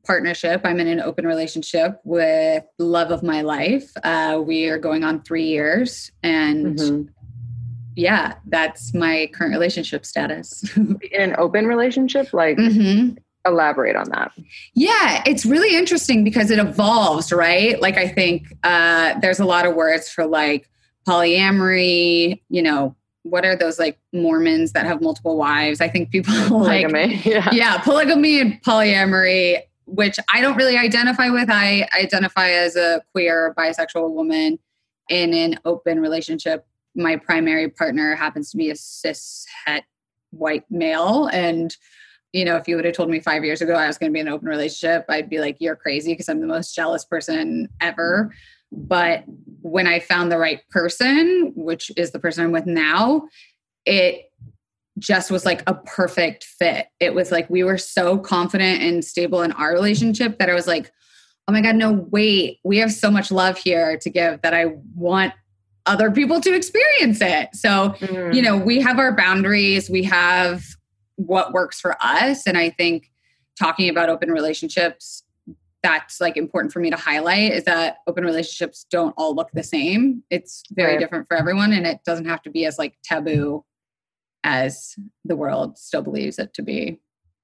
Speaker 5: partnership. I'm in an open relationship with love of my life. Uh, we are going on three years, and mm-hmm. yeah, that's my current relationship status.
Speaker 4: in an open relationship, like. Mm-hmm. Elaborate on that.
Speaker 5: Yeah, it's really interesting because it evolves, right? Like, I think uh, there's a lot of words for like polyamory, you know, what are those like Mormons that have multiple wives? I think people polygamy. like yeah. yeah, polygamy and polyamory which I don't really identify with. I identify as a queer bisexual woman in an open relationship. My primary partner happens to be a cis het white male. And, you know, if you would have told me five years ago I was going to be in an open relationship, I'd be like, you're crazy because I'm the most jealous person ever. But when I found the right person, which is the person I'm with now, it just was like a perfect fit. It was like we were so confident and stable in our relationship that I was like, oh my God, no, wait, we have so much love here to give that I want other people to experience it. So, mm. you know, we have our boundaries, we have what works for us. And I think talking about open relationships, that's like important for me to highlight is that open relationships don't all look the same. It's very right. different for everyone and it doesn't have to be as like taboo as the world still believes it to be.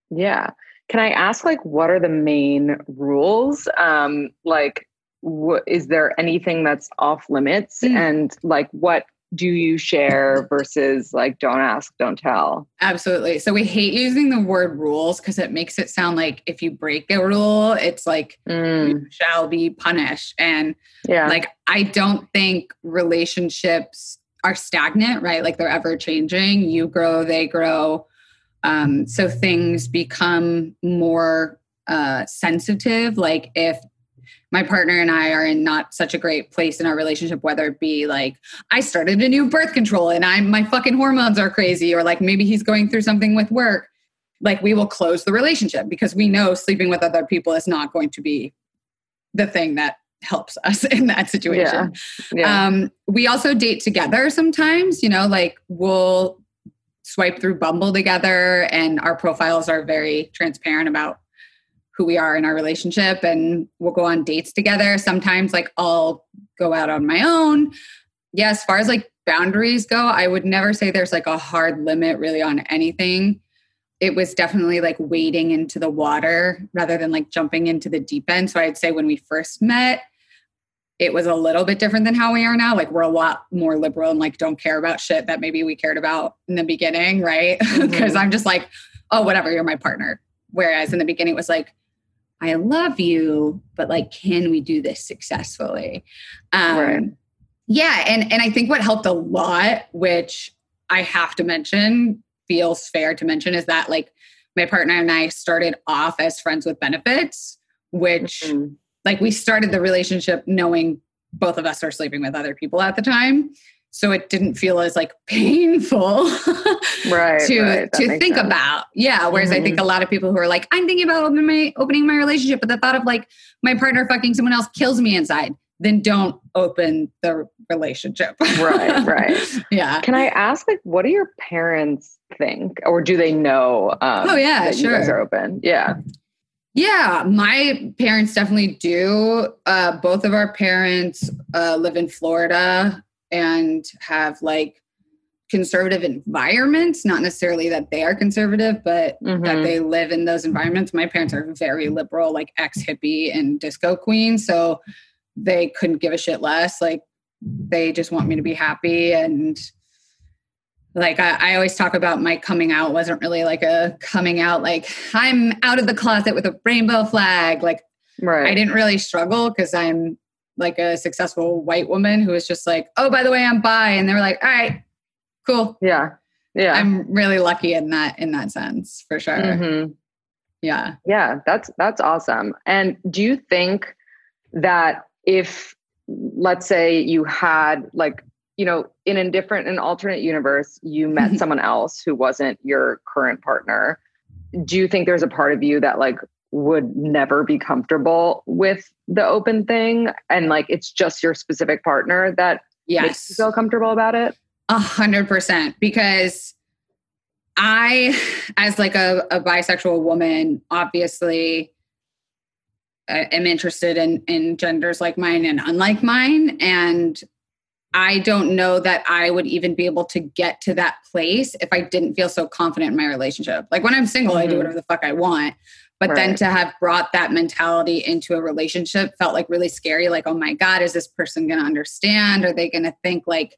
Speaker 4: Yeah. Can I ask, like, what are the main rules? Um, like, wh- is there anything that's off limits? Mm. And like, what do you share versus like don't ask, don't tell?
Speaker 5: Absolutely. So we hate using the word rules because it makes it sound like if you break a rule, it's like mm. you shall be punished. And yeah, like I don't think relationships are stagnant, right? Like they're ever changing. You grow, they grow. Um, so things become more uh, sensitive. Like if my partner and I are in not such a great place in our relationship, whether it be like I started a new birth control and I'm my fucking hormones are crazy, or like maybe he's going through something with work, like we will close the relationship because we know sleeping with other people is not going to be the thing that helps us in that situation. Yeah. yeah. Um, we also date together sometimes, you know, like we'll swipe through Bumble together and our profiles are very transparent about who we are in our relationship and we'll go on dates together. Sometimes like I'll go out on my own. Yeah, as far as like boundaries go, I would never say there's like a hard limit really on anything it was definitely like wading into the water rather than like jumping into the deep end. So I'd say when we first met, it was a little bit different than how we are now. Like we're a lot more liberal and like don't care about shit that maybe we cared about in the beginning, right? Because mm-hmm. I'm just like, oh, whatever, you're my partner. Whereas in the beginning it was like, I love you, but like, can we do this successfully? Um, right. Yeah, and and I think what helped a lot, which I have to mention, feels fair to mention is that like my partner and I started off as friends with benefits, which mm-hmm. Like we started the relationship knowing both of us are sleeping with other people at the time. So it didn't feel as like painful
Speaker 4: right,
Speaker 5: to
Speaker 4: right.
Speaker 5: to think sense. about. Yeah. Whereas mm-hmm. I think mm-hmm. a lot of people who are like, I'm thinking about opening my opening my relationship, but the thought of like my partner fucking someone else kills me inside then don't open the relationship.
Speaker 4: right, right.
Speaker 5: Yeah.
Speaker 4: Can I ask, like, what do your parents think, or do they know? Um,
Speaker 5: oh yeah,
Speaker 4: that
Speaker 5: sure.
Speaker 4: You guys are open. Yeah.
Speaker 5: Yeah, my parents definitely do. Uh, both of our parents uh, live in Florida and have like conservative environments. Not necessarily that they are conservative, but mm-hmm. that they live in those environments. My parents are very liberal, like ex hippie and disco queen. So they couldn't give a shit less. Like they just want me to be happy and like I, I, always talk about my coming out wasn't really like a coming out like i'm out of the closet with a rainbow flag. Like right. i didn't really struggle because i'm like a successful white woman who was just like oh by the way i'm bi. And they were like all right cool.
Speaker 4: Yeah. Yeah.
Speaker 5: I'm really lucky in that in that sense for sure. Mm-hmm. yeah.
Speaker 4: Yeah that's that's awesome. And do you think that if let's say you had like you know in a different an alternate universe you met someone else who wasn't your current partner. Do you think there's a part of you that like would never be comfortable with the open thing? And like it's just your specific partner that yes. makes you feel comfortable about it?
Speaker 5: A hundred percent. Because i as like a, a bisexual woman obviously I am interested in in genders like mine and unlike mine. And I don't know that I would even be able to get to that place if I didn't feel so confident in my relationship. Like when I'm single, mm-hmm. I do mm-hmm. whatever the fuck I want. But right. then to have brought that mentality into a relationship felt like really scary. Like, oh my God, is this person going to understand? Are they going to think like,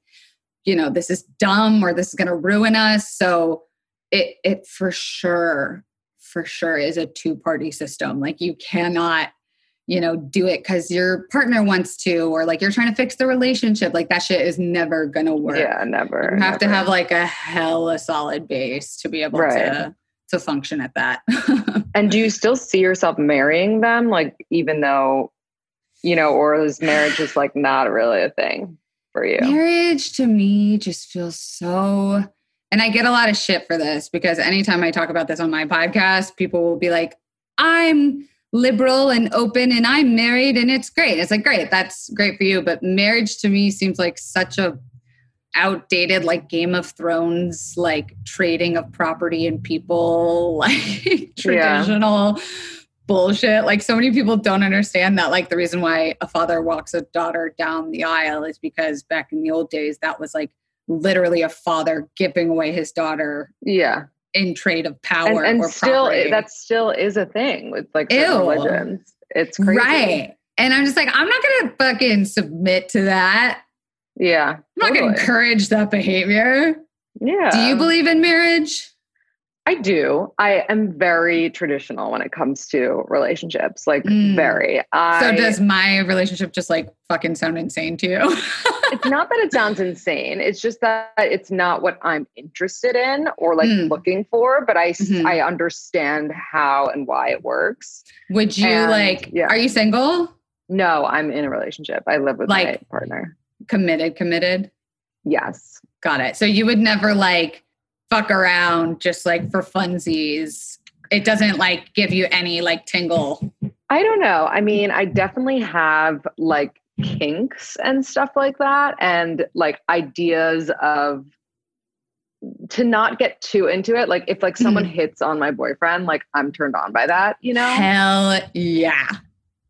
Speaker 5: you know, this is dumb or this is going to ruin us? So it, it for sure for sure is a two party system. Like you cannot, you know, do it because your partner wants to, or like you're trying to fix the relationship. Like that shit is never gonna work.
Speaker 4: Yeah, never.
Speaker 5: You have to have like a hella solid base to be able
Speaker 4: Right.
Speaker 5: to to function at that.
Speaker 4: And do you still see yourself marrying them? Like, even though, you know, or is marriage just like not really a thing for you?
Speaker 5: Marriage to me just feels so and I get a lot of shit for this because anytime I talk about this on my podcast, people will be like, I'm liberal and open and I'm married and it's great. It's like, great, that's great for you. But marriage to me seems like such a outdated, like Game of Thrones, like trading of property and people, like traditional bullshit. Like so many people don't understand that like the reason why a father walks a daughter down the aisle is because back in the old days that was like literally a father giving away his daughter
Speaker 4: Yeah.
Speaker 5: In trade of power
Speaker 4: and
Speaker 5: or
Speaker 4: still,
Speaker 5: property.
Speaker 4: that still is a thing with like religions. It's crazy.
Speaker 5: right. And I'm just like, I'm not gonna fucking submit to that.
Speaker 4: Yeah.
Speaker 5: I'm not gonna encourage that behavior.
Speaker 4: Yeah.
Speaker 5: Do you believe in marriage?
Speaker 4: I do. I am very traditional when it comes to relationships. Like
Speaker 5: Mm.
Speaker 4: very. I,
Speaker 5: so does my relationship just like fucking sound insane to you?
Speaker 4: it's not that it sounds insane. It's just that it's not what I'm interested in or like
Speaker 5: Mm.
Speaker 4: looking for. But I
Speaker 5: Mhm.
Speaker 4: I understand how and why it works.
Speaker 5: Would you
Speaker 4: And,
Speaker 5: like
Speaker 4: yeah.
Speaker 5: are you single?
Speaker 4: No, I'm in a relationship. I live with my partner.
Speaker 5: Committed, committed?
Speaker 4: Yes.
Speaker 5: Got it. So you would never like fuck around just like for funsies. It doesn't like give you any like tingle.
Speaker 4: I don't know. I mean, I definitely have like kinks and stuff like that, and like ideas of to not get too into it. Like if like someone hits on my boyfriend, like I'm turned on by that, you know?
Speaker 5: Hell yeah.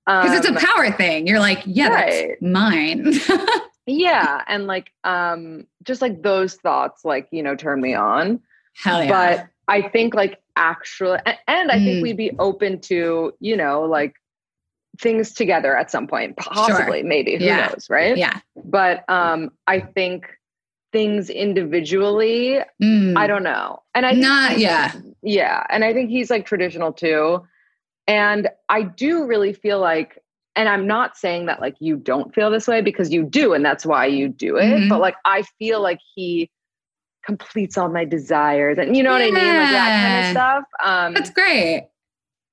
Speaker 5: Because it's a
Speaker 4: Um,
Speaker 5: power thing. You're like, yeah,
Speaker 4: Right.
Speaker 5: that's mine.
Speaker 4: yeah, and like um just like those thoughts like, you know, turn me on.
Speaker 5: Hell yeah.
Speaker 4: But I think like actually and, and I
Speaker 5: Mm.
Speaker 4: think we'd be open to, you know, like things together at some point, possibly, maybe, who
Speaker 5: Yeah.
Speaker 4: knows, right?
Speaker 5: yeah.
Speaker 4: but um i think things individually
Speaker 5: Mm.
Speaker 4: i don't know and i
Speaker 5: Not yeah.
Speaker 4: yeah and i think he's like traditional too and i do really feel like and i'm not saying that like you don't feel this way because you do and that's why you do it
Speaker 5: Mhm.
Speaker 4: but like i feel like he completes all my desires and you know what i mean like that kind of stuff um
Speaker 5: That's great.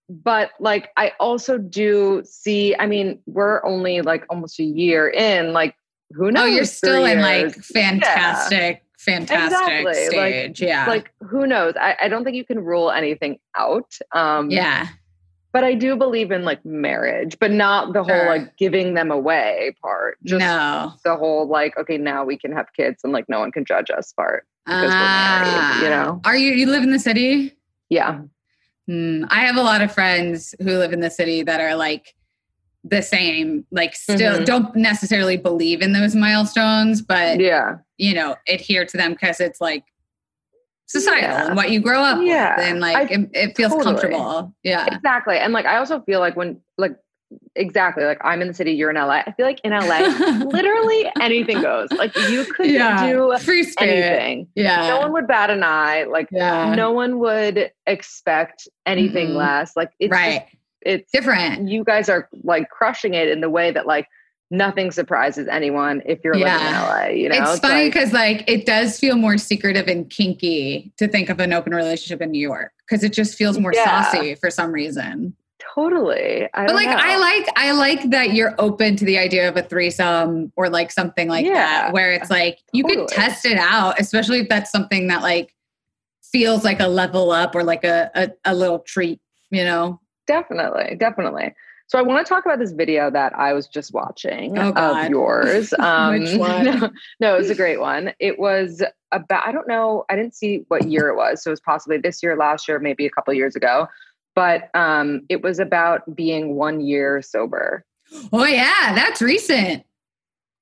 Speaker 4: but like i also do see i mean we're only like almost a year in like who knows
Speaker 5: Oh, you're still
Speaker 4: three
Speaker 5: in like
Speaker 4: years?
Speaker 5: fantastic, fantastic
Speaker 4: Exactly. Like-
Speaker 5: stage. yeah.
Speaker 4: like who knows I, I don't think you can rule anything out um
Speaker 5: yeah.
Speaker 4: But i do believe in like marriage but not the
Speaker 5: Sure.
Speaker 4: whole like giving them away part just
Speaker 5: no.
Speaker 4: the whole like okay now we can have kids and like no one can judge us part because we're married, you know?
Speaker 5: Ah. Are you you live in the city?
Speaker 4: yeah
Speaker 5: Hmm. I have a lot of friends who live in the city that are like the same, like still
Speaker 4: Mhm.
Speaker 5: don't necessarily believe in those milestones, but
Speaker 4: yeah
Speaker 5: you know, adhere to them because it's like societal
Speaker 4: Yeah.
Speaker 5: and what you grow up
Speaker 4: Yeah.
Speaker 5: with, and like
Speaker 4: I-
Speaker 5: it, it feels
Speaker 4: totally.
Speaker 5: comfortable. Yeah.
Speaker 4: exactly and like i also feel like when like exactly like i'm in the city you're in la i feel like in la literally anything goes like you could
Speaker 5: yeah.
Speaker 4: do
Speaker 5: free spirit.
Speaker 4: anything
Speaker 5: Yeah.
Speaker 4: no one would bat an eye like
Speaker 5: yeah.
Speaker 4: no one would expect anything
Speaker 5: Mm-mm.
Speaker 4: less like it's
Speaker 5: right.
Speaker 4: just, it's
Speaker 5: Different.
Speaker 4: you guys are like crushing it in the way that like nothing surprises anyone if you're living in LA you know
Speaker 5: it's, funny because like, it does feel more secretive and kinky to think of an open relationship in New York because it just feels more
Speaker 4: Yeah.
Speaker 5: saucy for some reason.
Speaker 4: totally I
Speaker 5: But like
Speaker 4: know.
Speaker 5: I like I like that you're open to the idea of a threesome or like something like
Speaker 4: Yeah,
Speaker 5: that where it's like you could
Speaker 4: totally.
Speaker 5: test it out, especially if that's something that like feels like a level up or like a a, a little treat, you know.
Speaker 4: Definitely, definitely. So I want to talk about this video that I was just watching
Speaker 5: Oh,
Speaker 4: of yours. Um,
Speaker 5: Which one?
Speaker 4: No, no, it was a great one. It was about I don't know. I didn't see what year it was, so it was possibly this year, last year, maybe a couple years ago. But um, it was about being one year sober.
Speaker 5: Oh yeah, that's recent.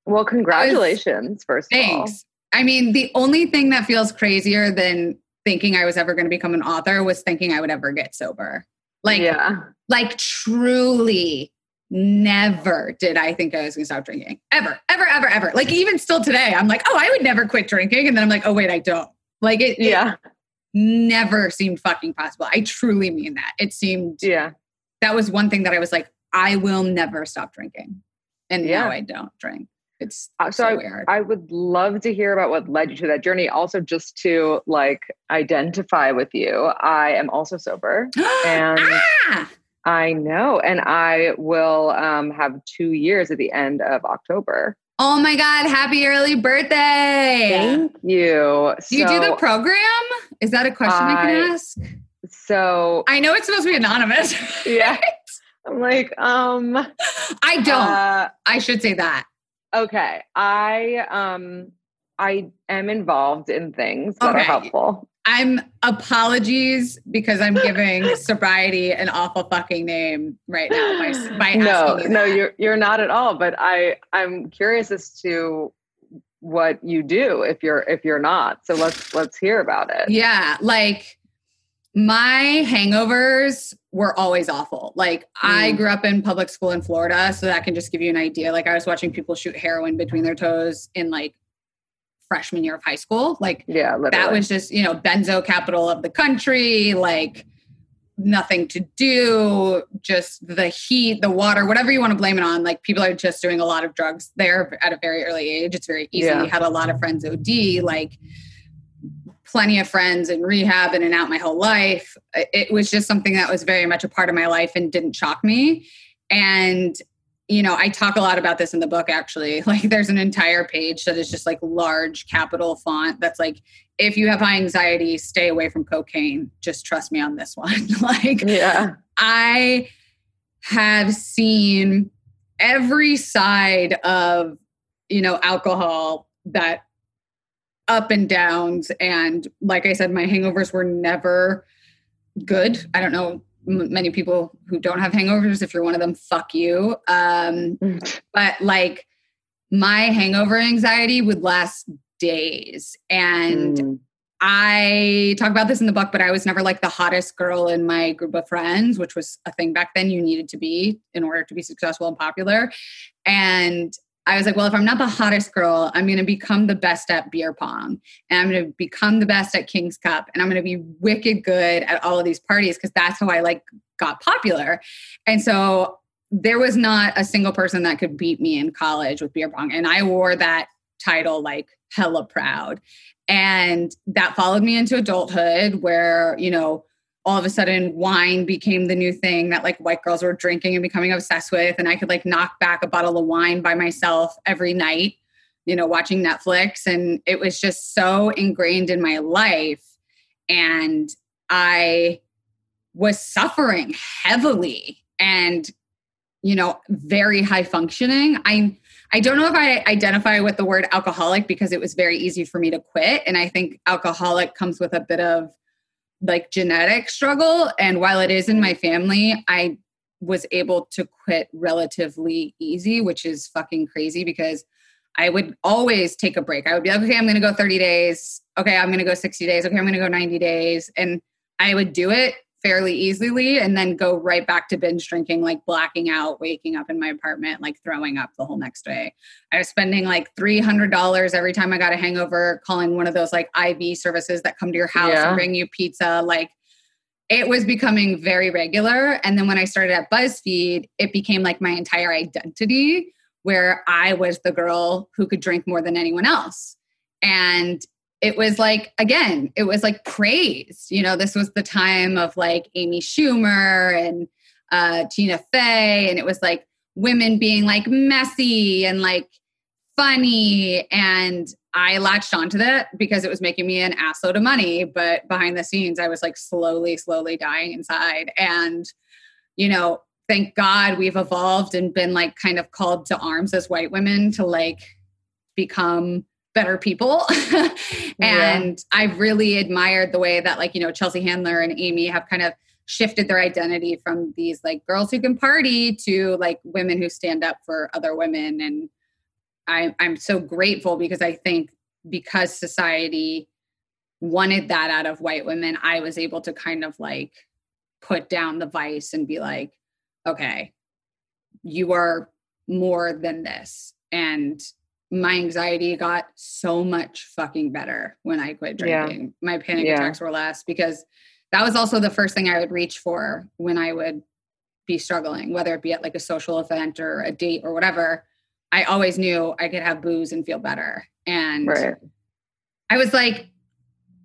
Speaker 4: Well, congratulations, first of all.
Speaker 5: Thanks. I mean, the only thing that feels crazier than thinking I was ever going to become an author was thinking I would ever get sober. Like
Speaker 4: yeah,
Speaker 5: like truly never did I think I was going to stop drinking. Ever, ever, ever, ever. Like even still today, I'm like, oh, I would never quit drinking. And then I'm like, oh, wait, I don't. Like it, it-
Speaker 4: yeah,
Speaker 5: never seemed fucking possible. I truly mean that. It seemed
Speaker 4: Yeah.
Speaker 5: that was one thing that I was like, I will never stop drinking. And
Speaker 4: Yeah.
Speaker 5: now I don't drink. It's
Speaker 4: Uh, so
Speaker 5: so,
Speaker 4: I,
Speaker 5: weird.
Speaker 4: I would love to hear about what led you to that journey. Also, just to like identify with you, I am also sober, and
Speaker 5: ah!
Speaker 4: I know, and I will um, have two years at the end of October.
Speaker 5: Oh my God, happy early birthday.
Speaker 4: Thank you.
Speaker 5: do you do the program? Is that a question I,
Speaker 4: I-
Speaker 5: can ask?
Speaker 4: So
Speaker 5: I know it's supposed to be anonymous.
Speaker 4: yeah, I'm like, um,
Speaker 5: I don't.
Speaker 4: uh,
Speaker 5: I should say that.
Speaker 4: okay. I um, I am involved in things that are helpful.
Speaker 5: I'm apologies because I'm giving sobriety an awful fucking name right now by, by
Speaker 4: no,
Speaker 5: you
Speaker 4: no, you're you're not at all. But I I'm curious as to what you do if you're if you're not. So let's let's hear about it.
Speaker 5: Yeah, like my hangovers were always awful. Like I
Speaker 4: Mm.
Speaker 5: grew up in public school in Florida, so that can just give you an idea. Like I was watching people shoot heroin between their toes in like freshman year of high school. Like
Speaker 4: Yeah, literally.
Speaker 5: that was just, you know, benzo capital of the country, like nothing to do, just the heat, the water, whatever you want to blame it on. Like people are just doing a lot of drugs there at a very early age. It's very easy.
Speaker 4: Yeah.
Speaker 5: Had a lot of friends OD, like plenty of friends in rehab in and out my whole life. It was just something that was very much a part of my life and didn't shock me. And you know, I talk a lot about this in the book actually. Like there's an entire page that is just like large capital font that's like if you have high anxiety, stay away from cocaine. Just trust me on this one. like
Speaker 4: yeah.
Speaker 5: I have seen every side of, you know, alcohol that up and downs. And like I said, my hangovers were never good. I don't know m- many people who don't have hangovers. If you're one of them, fuck you. Um, but like my hangover anxiety would last days. And
Speaker 4: Mm.
Speaker 5: I talk about this in the book, but I was never like the hottest girl in my group of friends, which was a thing back then you needed to be in order to be successful and popular. And I was like, well, if I'm not the hottest girl, I'm going to become the best at beer pong and I'm going to become the best at King's Cup and I'm going to be wicked good at all of these parties because that's how I like got popular. And so there was not a single person that could beat me in college with beer pong. And I wore that title like hella proud. And that followed me into adulthood where, you know, all of a sudden wine became the new thing that like white girls were drinking and becoming obsessed with. And I could like knock back a bottle of wine by myself every night, you know, watching Netflix. And it was just so ingrained in my life. And I was suffering heavily and, you know, very high functioning. I'm I don't know if I identify with the word alcoholic because it was very easy for me to quit. And I think alcoholic comes with a bit of like genetic struggle. And while it is in my family, I was able to quit relatively easy, which is fucking crazy because I would always take a break. I would be like, okay, I'm going to go 30 days. Okay, I'm going to go 60 days. Okay, I'm going to go 90 days. And I would do it fairly easily and then go right back to binge drinking, like blacking out, waking up in my apartment, like throwing up the whole next day. I was spending like $300 every time I got a hangover, calling one of those like IV services that come to your house
Speaker 4: Yeah.
Speaker 5: and bring you pizza. Like it was becoming very regular. And then when I started at BuzzFeed, it became like my entire identity where I was the girl who could drink more than anyone else. And it was like, again, it was like praised. You know, this was the time of like Amy Schumer and uh, Tina Fey. And it was like women being like messy and like funny. And I latched onto that because it was making me an assload of money. But behind the scenes, I was like slowly, slowly dying inside. And, you know, thank God we've evolved and been like kind of called to arms as white women to like become better people. and I've really admired the way that like, you know, Chelsea Handler and Amy have kind of shifted their identity from these like girls who can party to like women who stand up for other women. And I, I'm so grateful because I think because society wanted that out of white women, I was able to kind of like put down the vice and be like, okay, you are more than this. And my anxiety got so much fucking better when I quit
Speaker 4: Yeah.
Speaker 5: drinking. My panic
Speaker 4: Yeah.
Speaker 5: attacks were less because that was also the first thing I would reach for when I would be struggling, whether it be at like a social event or a date or whatever. I always knew I could have booze and feel better. And
Speaker 4: Right.
Speaker 5: I was like,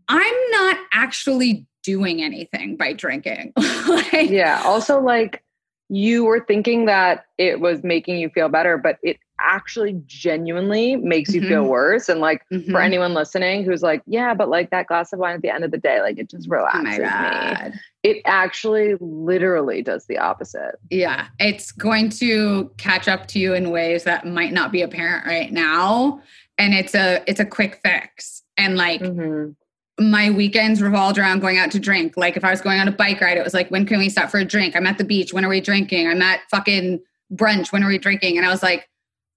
Speaker 5: I'm not actually doing anything by drinking. like,
Speaker 4: Yeah. Also, like you were thinking that it was making you feel better, but it actually genuinely makes you feel
Speaker 5: Mhm.
Speaker 4: worse. And like
Speaker 5: mhm.
Speaker 4: for anyone listening who's like, yeah, but like that glass of wine at the end of the day, like it just
Speaker 5: oh
Speaker 4: relaxes
Speaker 5: my
Speaker 4: me. It actually literally does the opposite.
Speaker 5: Yeah, it's going to catch up to you in ways that might not be apparent right now. And it's a it's a quick fix. And like
Speaker 4: Mhm.
Speaker 5: My weekends revolved around going out to drink. Like if I was going on a bike ride, it was like, when can we stop for a drink? I'm at the beach. When are we drinking? I'm at fucking brunch. When are we drinking? And I was like,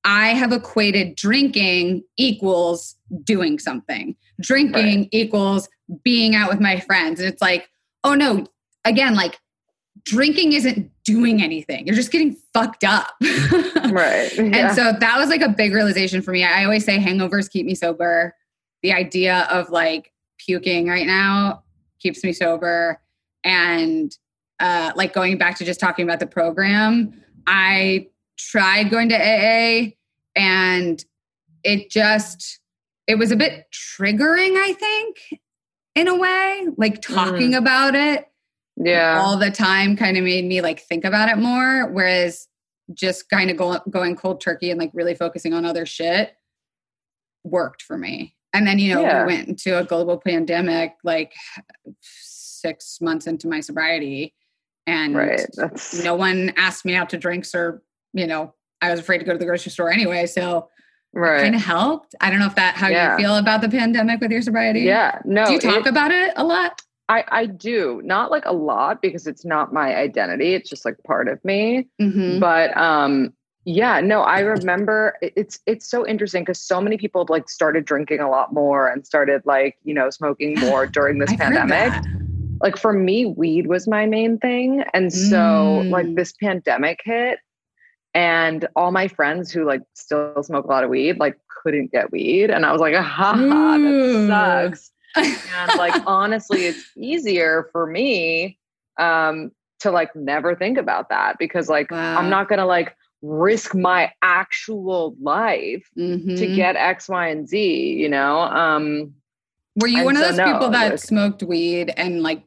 Speaker 5: I have equated drinking equals doing something. Drinking equals being out with my friends. And it's like, oh no, again, like drinking isn't doing anything. You're just getting fucked up.
Speaker 4: Right.
Speaker 5: And so that was like a big realization for me. I always say hangovers keep me sober. The idea of like puking right now keeps me sober. And uh, like going back to just talking about the program, I tried going to AA and it just, it was a bit triggering, I think, in a way. Like talking about it
Speaker 4: yeah.
Speaker 5: all the time kind of made me like think about it more. Whereas just kind of go, going cold turkey and like really focusing on other shit worked for me. And then, you know,
Speaker 4: Yeah.
Speaker 5: we went into a global pandemic like six months into my sobriety. And
Speaker 4: right. That's
Speaker 5: no one asked me out to drinks or, you know, I was afraid to go to the grocery store anyway. So
Speaker 4: right.
Speaker 5: kind of helped. I don't know if that how
Speaker 4: Yeah.
Speaker 5: you feel about the pandemic with your sobriety.
Speaker 4: yeah. No.
Speaker 5: Do you talk
Speaker 4: it-
Speaker 5: about it a lot?
Speaker 4: I, I do not like a lot because it's not my identity. It's just like part of me.
Speaker 5: Mm-hmm.
Speaker 4: But um, yeah, no, I remember it's it's so interesting because so many people like started drinking a lot more and started like you know smoking more during this pandemic. Like for me, weed was my main thing, and so like
Speaker 5: Mm.
Speaker 4: this pandemic hit, and all my friends who like still smoke a lot of weed like couldn't get weed, and I was like, ha ha,
Speaker 5: Ooh.
Speaker 4: that sucks and like honestly it's easier for me um to like never think about that because like
Speaker 5: Wow.
Speaker 4: i'm not gonna like risk my actual life
Speaker 5: Mhm.
Speaker 4: to get x y and z you know um
Speaker 5: Were you one of
Speaker 4: so
Speaker 5: those
Speaker 4: no,
Speaker 5: people that smoked weed and like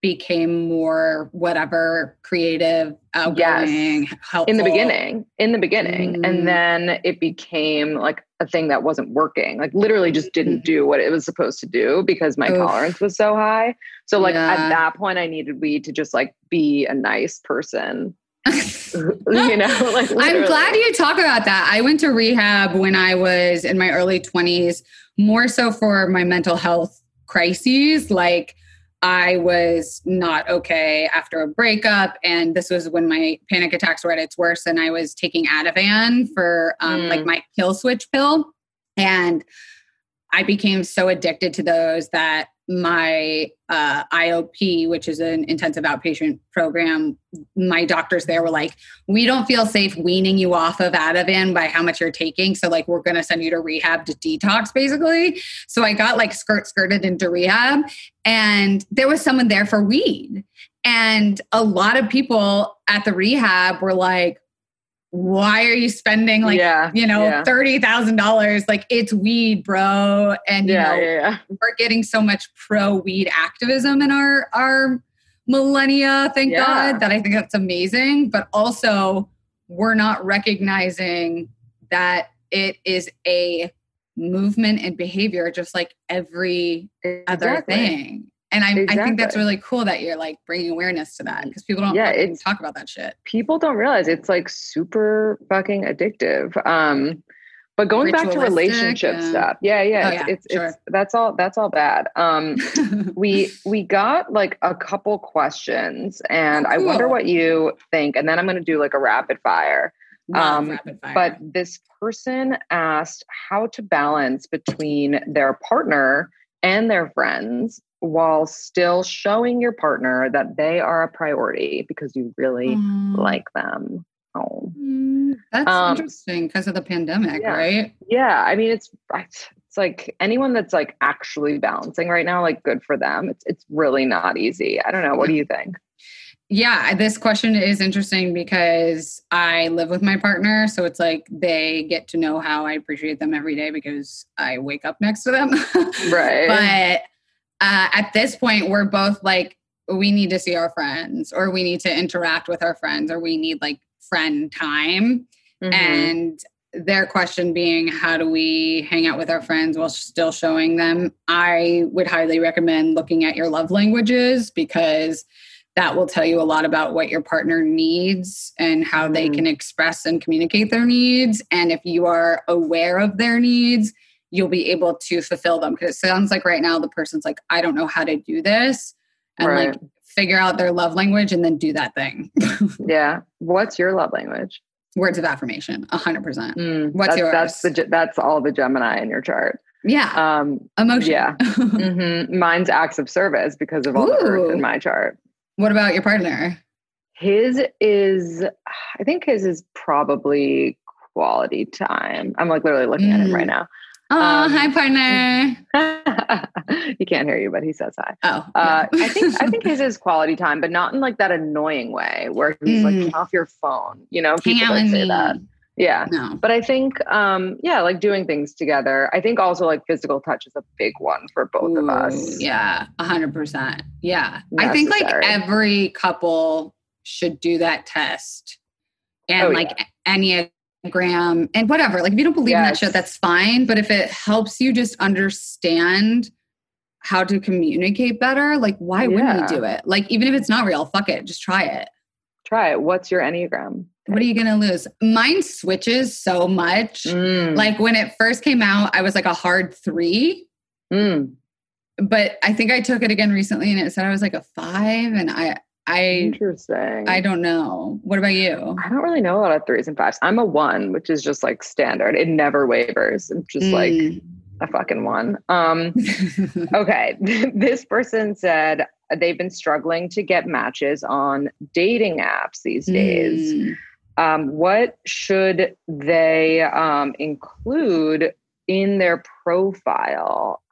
Speaker 5: became more whatever creative, outgoing, helpful?
Speaker 4: in the beginning in the beginning
Speaker 5: Mm.
Speaker 4: and then it became like a thing that wasn't working like literally just didn't do what it was supposed to do because my.
Speaker 5: Oof.
Speaker 4: tolerance was so high so like
Speaker 5: Yeah.
Speaker 4: at that point i needed weed to just like be a nice person you know like
Speaker 5: I'm glad you talk about that. I went to rehab when I was in my early 20s, more so for my mental health crises. Like, I was not okay after a breakup, and this was when my panic attacks were at its worst. And I was taking Ativan for um,
Speaker 4: Mm.
Speaker 5: like my kill switch pill, and I became so addicted to those that my uh, IOP, which is an intensive outpatient program, my doctors there were like, we don't feel safe weaning you off of Ativan by how much you're taking. So like, we're going to send you to rehab to detox basically. So I got like skirt skirted into rehab and there was someone there for weed. And a lot of people at the rehab were like, why are you spending like,
Speaker 4: yeah
Speaker 5: you know,
Speaker 4: yeah.
Speaker 5: $30,000? Like it's weed, bro. And, you
Speaker 4: yeah,
Speaker 5: know,
Speaker 4: yeah, yeah.
Speaker 5: we're getting so much pro weed activism in our our millennia thank god that i think that's amazing but also we're not recognizing that it is a movement and behavior just like every other
Speaker 4: Exactly.
Speaker 5: thing and I, I think that's really cool that you're like bringing awareness to that because people don't
Speaker 4: Yeah, it's-
Speaker 5: talk about that shit
Speaker 4: people don't realize it's like super fucking addictive um but going back to relationship
Speaker 5: yeah.
Speaker 4: stuff yeah yeah
Speaker 5: Oh,
Speaker 4: it's,
Speaker 5: yeah,
Speaker 4: it's,
Speaker 5: sure.
Speaker 4: it's that's all that's all bad um we we got like a couple questions and i wonder what you think and then i'm going to do like a rapid fire um,
Speaker 5: rapid fire.
Speaker 4: but this person asked how to balance between their partner and their friends while still showing your partner that they are a priority because you really
Speaker 5: Mm.
Speaker 4: like them Oh.
Speaker 5: Mm, that's
Speaker 4: Um,
Speaker 5: interesting because of the pandemic,
Speaker 4: yeah.
Speaker 5: right?
Speaker 4: Yeah, I mean it's it's like anyone that's like actually balancing right now, like good for them. It's it's really not easy. I don't know. What do you think?
Speaker 5: Yeah, this question is interesting because I live with my partner. So it's like they get to know how I appreciate them every day because I wake up next to them.
Speaker 4: Right.
Speaker 5: But uh, at this point, we're both like, we need to see our friends or we need to interact with our friends or we need like friend time.
Speaker 4: Mhm.
Speaker 5: And their question being, how do we hang out with our friends while still showing them? I would highly recommend looking at your love languages because that will tell you a lot about what your partner needs and how they
Speaker 4: Mhm.
Speaker 5: can express and communicate their needs. And if you are aware of their needs, you'll be able to fulfill them. Because it sounds like right now the person's like, I don't know how to do this. And like figure out their love language and then do that thing.
Speaker 4: yeah. What's your love language?
Speaker 5: Words of affirmation, a hundred percent.
Speaker 4: Mm,
Speaker 5: What's
Speaker 4: that's,
Speaker 5: yours?
Speaker 4: That's the that's all the Gemini in your chart.
Speaker 5: Yeah.
Speaker 4: Um,
Speaker 5: Emotion.
Speaker 4: yeah. mm-hmm. Mine's acts of service because of all the earth in my chart.
Speaker 5: What about your partner?
Speaker 4: His is, I think his is probably quality time. I'm like literally looking at him
Speaker 5: Mm.
Speaker 4: right now.
Speaker 5: Oh,
Speaker 4: Um,
Speaker 5: hi, partner.
Speaker 4: he can't hear you, but he says hi.
Speaker 5: Oh,
Speaker 4: Uh,
Speaker 5: yeah.
Speaker 4: I think I think his is quality time, but not in like that annoying way where he's like
Speaker 5: Mm.
Speaker 4: get off your phone. You know,
Speaker 5: hang
Speaker 4: people
Speaker 5: with
Speaker 4: say
Speaker 5: me.
Speaker 4: that. Yeah.
Speaker 5: No.
Speaker 4: But I think, um, yeah, like doing things together. I think also like physical touch is a big one for both of us.
Speaker 5: Yeah, a hundred percent. Yeah. I think like every couple should do that test. And
Speaker 4: Oh,
Speaker 5: like Enneagram and whatever. Like if you don't believe in that shit, that's fine. But if it helps you just understand how to communicate better, like why wouldn't you do it? Like even if it's not real, fuck it. Just try it.
Speaker 4: Try it. What's your Enneagram?
Speaker 5: What are you gonna lose? Mine switches so much.
Speaker 4: Mm.
Speaker 5: Like when it first came out, I was like a hard three.
Speaker 4: Mm.
Speaker 5: but I think I took it again recently and it said I was like a five and I I
Speaker 4: Interesting.
Speaker 5: I don't know. What about you?
Speaker 4: I don't really know a lot of threes and fives. I'm a one, which is just like standard. It never wavers. It's just like
Speaker 5: Mm.
Speaker 4: a fucking one. Um, okay. this person said they've been struggling to get matches on dating apps these days.
Speaker 5: Mm.
Speaker 4: Um, what should they um, include in their profile?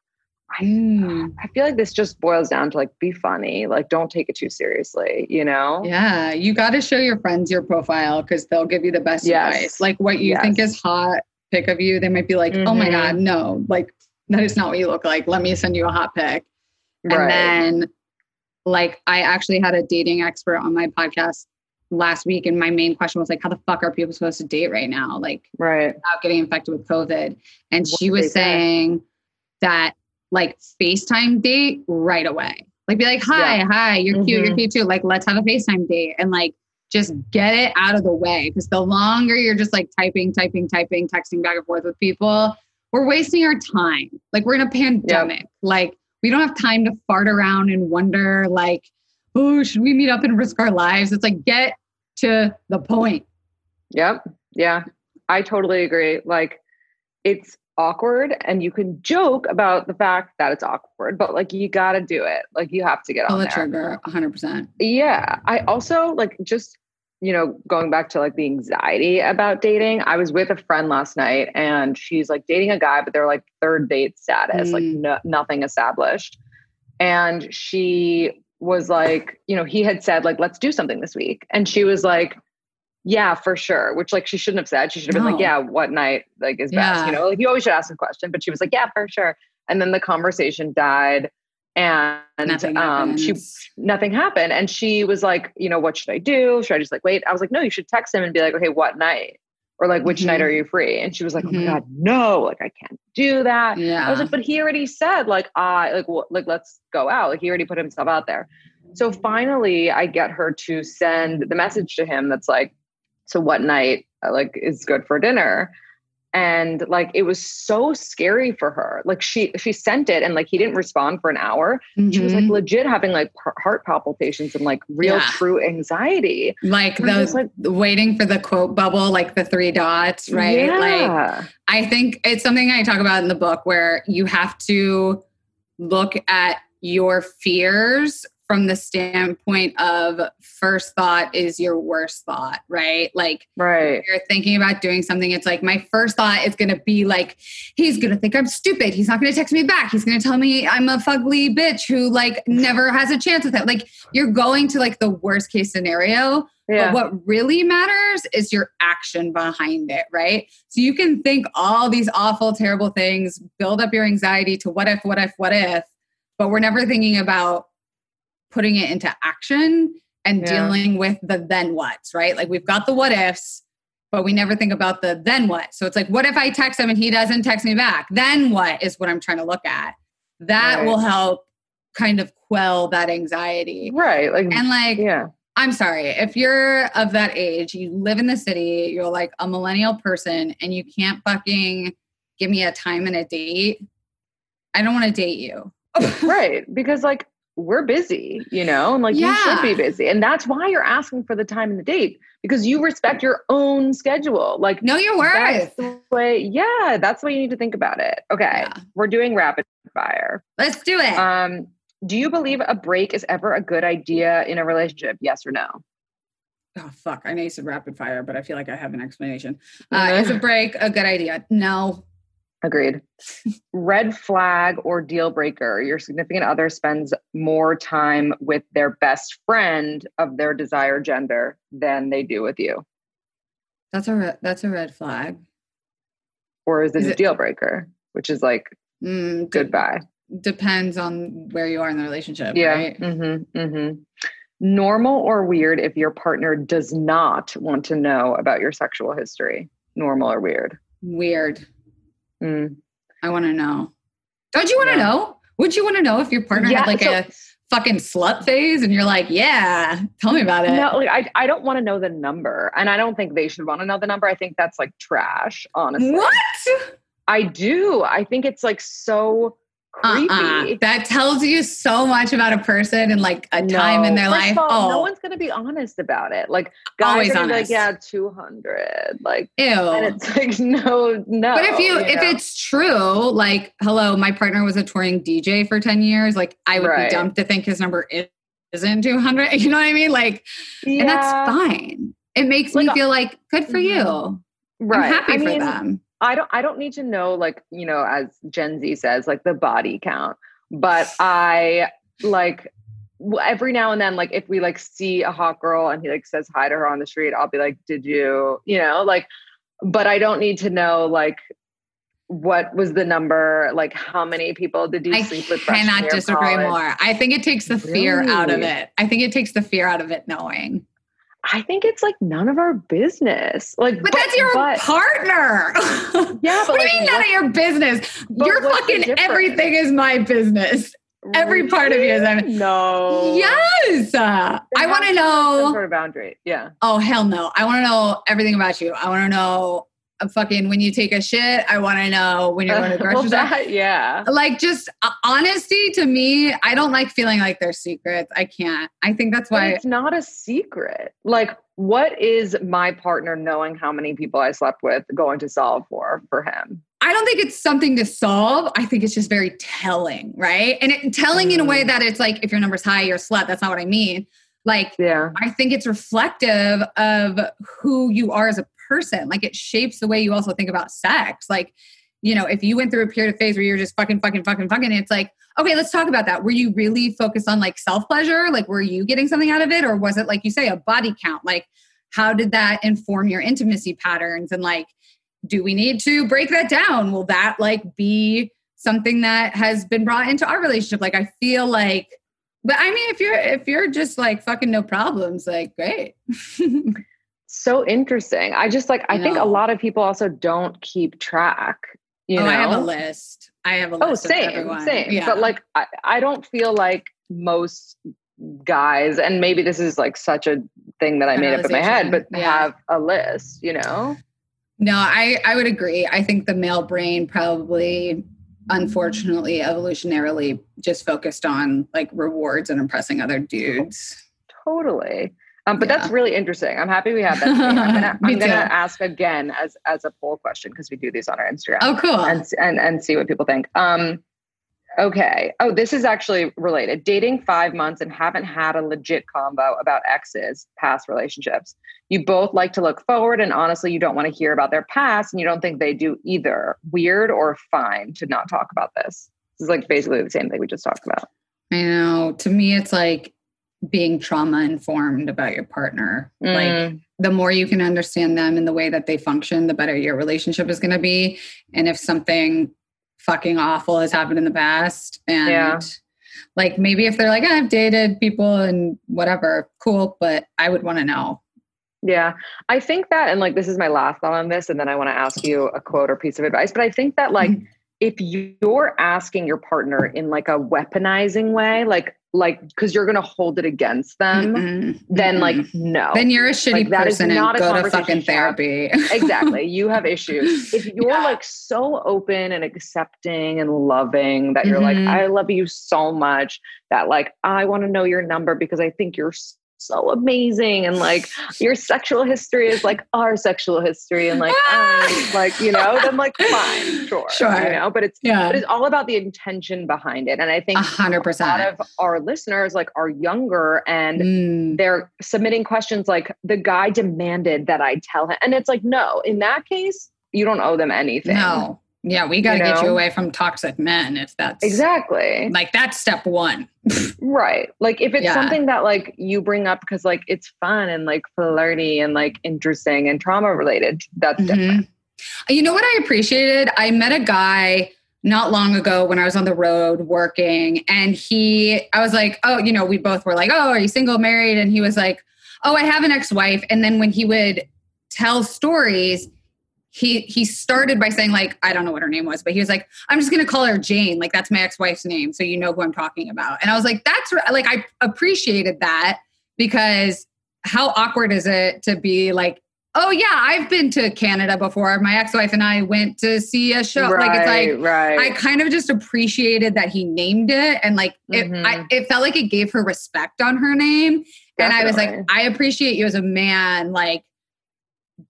Speaker 4: I,
Speaker 5: Mm.
Speaker 4: I feel like this just boils down to like be funny, like don't take it too seriously, you know?
Speaker 5: Yeah, you got to show your friends your profile because they'll give you the best
Speaker 4: Yes.
Speaker 5: advice. Like what you think is hot pic of you, they might be like, "Oh my
Speaker 4: Mhm.
Speaker 5: god, no! Like that is not what you look like. Let me send you a hot pic." And
Speaker 4: Right.
Speaker 5: then, like, I actually had a dating expert on my podcast last week, and my main question was like, "How the fuck are people supposed to date right now?" Like,
Speaker 4: right.
Speaker 5: without getting infected with COVID. And
Speaker 4: What
Speaker 5: she was
Speaker 4: say?
Speaker 5: saying that like FaceTime date right away. Like be like, hi,
Speaker 4: Yeah.
Speaker 5: hi, you're cute, you're
Speaker 4: Mhm.
Speaker 5: cute too. Like, let's have a FaceTime date and like just get it out of the way. Cause the longer you're just like typing, typing, typing, texting back and forth with people, we're wasting our time. Like we're in a pandemic. Like we don't have time to fart around and wonder like, oh, should we meet up and risk our lives? It's like get to the point.
Speaker 4: Yep. Yeah. I totally agree. Like it's awkward and you can joke about the fact that it's awkward, but like you got to do it. Like you have to get
Speaker 5: Pull
Speaker 4: on
Speaker 5: the
Speaker 4: there.
Speaker 5: trigger 100%.
Speaker 4: Yeah. I also like just, you know, going back to like the anxiety about dating. I was with a friend last night and she's like dating a guy, but they're like third date status, like
Speaker 5: Mm.
Speaker 4: no, nothing established. And she was like, you know, he had said, like, let's do something this week. And she was like, yeah, for sure. Which like she shouldn't have said. She should have been like, yeah, what night like is best? You know, like you always should ask a question. But she was like, yeah, for sure. And then the conversation died. And
Speaker 5: Nothing
Speaker 4: um, she nothing happened. And she was like, you know, what should I do? Should I just like wait? I was like, no, you should text him and be like, okay, what night? Or like, which night
Speaker 5: Mhm.
Speaker 4: are you free? And she was like, oh
Speaker 5: Mhm.
Speaker 4: my God, no, like I can't do that.
Speaker 5: Yeah.
Speaker 4: I was like, but he already said, like, I like, well, like, let's go out. Like, he already put himself out there. So finally, I get her to send the message to him that's like, so what night, uh, like, is good for dinner? And like, it was so scary for her. Like, she she sent it, and like, he didn't respond for an hour. She was like
Speaker 5: Mhm.
Speaker 4: legit having like heart palpitations and like real
Speaker 5: Yeah.
Speaker 4: true anxiety.
Speaker 5: like
Speaker 4: I'm like-
Speaker 5: waiting for the quote bubble, like the three dots, right? Like
Speaker 4: Yeah.
Speaker 5: I think it's something I talk about in the book where you have to look at your fears from the standpoint of first thought is your worst thought, right? Like,
Speaker 4: right.
Speaker 5: you're thinking about doing something, it's like my first thought is going to be like, he's going to think I'm stupid. He's not going to text me back. He's going to tell me I'm a fugly bitch who like never has a chance with it. Like, you're going to like the worst case scenario.
Speaker 4: Yeah.
Speaker 5: But what really matters is your action behind it, right? So you can think all these awful, terrible things, build up your anxiety to what if, what if, what if, but we're never thinking about putting it into action and
Speaker 4: Yeah.
Speaker 5: dealing with the then what's, right? Like we've got the what ifs, but we never think about the then what. So it's like, what if I text him and he doesn't text me back? Then what is what I'm trying to look at. That
Speaker 4: Right.
Speaker 5: will help kind of quell that anxiety.
Speaker 4: right. Like,
Speaker 5: And like,
Speaker 4: yeah.
Speaker 5: I'm sorry, if you're of that age, you live in the city, you're like a millennial person, and you can't fucking give me a time and a date, I don't want to date you.
Speaker 4: right because like we're busy you know and like you should be busy and that's why you're asking for the time and the date because you respect your own schedule like
Speaker 5: Know your
Speaker 4: that's
Speaker 5: worth.
Speaker 4: the way yeah that's the way you need to think about it okay
Speaker 5: Yeah.
Speaker 4: we're doing rapid fire
Speaker 5: Let's do it.
Speaker 4: um do you believe a break is ever a good idea in a relationship yes or no
Speaker 5: oh, fuck. I know you said rapid fire, but I feel like I have an explanation. Uh, is a break a good idea? No.
Speaker 4: Agreed red flag or deal breaker your significant other spends more time with their best friend of their desired gender than they do with you
Speaker 5: That's a re- that's a red flag.
Speaker 4: or is it
Speaker 5: Is
Speaker 4: a
Speaker 5: it-
Speaker 4: deal breaker which is like
Speaker 5: Mm, de-
Speaker 4: goodbye
Speaker 5: depends on where you are in the relationship,
Speaker 4: yeah
Speaker 5: right?
Speaker 4: mm-hmm, mm-hmm. normal or weird if your partner does not want to know about your sexual history normal or weird
Speaker 5: Weird.
Speaker 4: Mm.
Speaker 5: I want to know. Don't you want to
Speaker 4: Yeah.
Speaker 5: know? Would you want to know if your partner
Speaker 4: Yeah,
Speaker 5: had like
Speaker 4: so-
Speaker 5: a fucking slut phase and you're like, yeah, tell me about it.
Speaker 4: no like I, I don't want to know the number and i don't think they should want to know the number i think that's like trash honestly
Speaker 5: What?
Speaker 4: i do i think it's like so Uh-uh. creepy
Speaker 5: Uh-uh. That tells you so much about a person and like a time in their
Speaker 4: First
Speaker 5: life.
Speaker 4: all,
Speaker 5: oh,
Speaker 4: no one's gonna be honest about it. Like guys
Speaker 5: Always
Speaker 4: are gonna be like, yeah, two hundred. Like,
Speaker 5: ew.
Speaker 4: and it's like, no, no.
Speaker 5: but if you, if
Speaker 4: know?
Speaker 5: it's true, like, hello, my partner was a touring DJ for 10 years, like I would
Speaker 4: Right.
Speaker 5: be dumb to think his number is, isn't 200. You know what I mean? Like, and that's fine. It makes me
Speaker 4: uh
Speaker 5: feel like good for you. Mm-hmm.
Speaker 4: right.
Speaker 5: I'm happy
Speaker 4: I
Speaker 5: for
Speaker 4: mean,
Speaker 5: them.
Speaker 4: I don't I don't need to know like, you know, as Gen Z says, like the body count. But I like every now and then, like if we like see a hot girl and he like says hi to her on the street, I'll be like, Did you, you know, like, but I don't need to know like what was the number, like how many people did you
Speaker 5: I
Speaker 4: sleep with? freshman
Speaker 5: cannot disagree
Speaker 4: college?
Speaker 5: more. I think it takes the fear out of it. I think it takes the fear out of it knowing.
Speaker 4: I think it's like none of our business. Like,
Speaker 5: But, that's your
Speaker 4: but-
Speaker 5: partner.
Speaker 4: Yeah, but
Speaker 5: what do you mean none of your business? Your fucking everything is my business. Every part of you is my
Speaker 4: no.
Speaker 5: Yes. Uh, I want to know.
Speaker 4: sort of boundary. Yeah.
Speaker 5: Oh hell no! I want to know everything about you. I want to know fucking when you take a shit. I want to know when you're going to the
Speaker 4: well,
Speaker 5: grocery store.
Speaker 4: that, yeah.
Speaker 5: Like just uh, honesty to me. I don't like feeling like there's secrets. I can't. I think that's
Speaker 4: But
Speaker 5: why.
Speaker 4: it's not a secret. Like, what is my partner knowing how many people I slept with going to solve for for him?
Speaker 5: I don't think it's something to solve. I think it's just very telling, right? And it, telling in a
Speaker 4: Mm.
Speaker 5: way that it's like if your number's high, you're a slut. That's not what I mean. Like
Speaker 4: Yeah.
Speaker 5: I think it's reflective of who you are as a person. Like it shapes the way you also think about sex. Like, you know, if you went through a period of phase where you're just fucking, fucking, fucking, fucking, it's like, okay, let's talk about that. Were you really focused on like self pleasure? Like, were you getting something out of it? Or was it, like you say, a body count? Like, how did that inform your intimacy patterns? And like, do we need to break that down? Will that like be something that has been brought into our relationship? Like, I feel like, but I mean, if you're if you're just like fucking no problems, like great.
Speaker 4: So interesting. I just like, I think a lot of people also don't keep track. You
Speaker 5: oh,
Speaker 4: know?
Speaker 5: I have a list. I have a
Speaker 4: Oh,
Speaker 5: list. of
Speaker 4: same,
Speaker 5: everyone.
Speaker 4: same.
Speaker 5: Yeah.
Speaker 4: But like, I, I don't feel like most guys, and maybe this is like such a thing that I made up in my head, but
Speaker 5: yeah.
Speaker 4: have a list, you know?
Speaker 5: no, I I would agree. I think the male brain probably, unfortunately, evolutionarily, just focused on like rewards and impressing other dudes.
Speaker 4: Totally. Um, but that's really interesting. I'm happy we have that. I'm gonna, I'm gonna ask again as as a poll question because we do these on our Instagram
Speaker 5: Oh, cool.
Speaker 4: and, and and see what people think. Um, Okay. Oh, this is actually related. Dating five months and haven't had a legit combo about exes, past relationships. You both like to look forward, and honestly, you don't want to hear about their past, and you don't think they do either. Weird or fine to not talk about this? This is like basically the same thing we just talked about.
Speaker 5: I know. To me, it's like being trauma informed about your partner.
Speaker 4: Mm.
Speaker 5: Like the more you can understand them and the way that they function, the better your relationship is going to be. And if something fucking awful has happened in the past and
Speaker 4: Yeah.
Speaker 5: like maybe if they're like i've dated people and whatever cool but i would want to know
Speaker 4: Yeah. I think that, and like, this is my last thought on this, and then I want to ask you a quote or piece of advice. But I think that, like,
Speaker 5: Mm-hmm.
Speaker 4: if you're asking your partner in like a weaponizing way, like, like, because you're going to hold it against them,
Speaker 5: Mm-mm,
Speaker 4: then,
Speaker 5: mm-mm.
Speaker 4: like, mm-hmm. no.
Speaker 5: then you're a shitty
Speaker 4: Like,
Speaker 5: person
Speaker 4: not
Speaker 5: and
Speaker 4: a
Speaker 5: go to fucking
Speaker 4: you should have.
Speaker 5: therapy
Speaker 4: exactly. You have issues. If you're
Speaker 5: Yeah.
Speaker 4: like so open and accepting and loving that you're like, mm-hmm. I love you so much that like I want to know your number because I think you're so amazing and like your sexual history is like our sexual history and like I, like you know then like fine sure
Speaker 5: Sure.
Speaker 4: you know but it's
Speaker 5: yeah
Speaker 4: but it's all about the intention behind it and I think
Speaker 5: a hundred
Speaker 4: a lot
Speaker 5: percent
Speaker 4: of our listeners like are younger and
Speaker 5: Mm,
Speaker 4: they're submitting questions like the guy demanded that I tell him. And it's like, no, in that case, you don't owe them anything.
Speaker 5: no yeah we got to
Speaker 4: You
Speaker 5: get you away from toxic men if that's
Speaker 4: Exactly.
Speaker 5: like that's step one
Speaker 4: Right. Like if it's
Speaker 5: Yeah.
Speaker 4: something that like you bring up because like it's fun and like flirty and like interesting and trauma related, that's different.
Speaker 5: Mhm. You know what I appreciated? I met a guy not long ago when I was on the road working, and he, I was like, oh, you know, we both were like, oh, are you single, married? And he was like, oh, I have an ex wife. And then when he would tell stories, he he started by saying like I don't know what her name was, but he was like I'm just gonna call her Jane, like that's my ex wife's name, so you know who I'm talking about. And I was like, that's like I appreciated that because how awkward is it to be like oh yeah i've been to canada before my ex-wife and i went to see a show like it's like
Speaker 4: right.
Speaker 5: i kind of just appreciated that he named it and like it,
Speaker 4: Mhm.
Speaker 5: I, it felt like it gave her respect on her name and i was like i appreciate you as a man like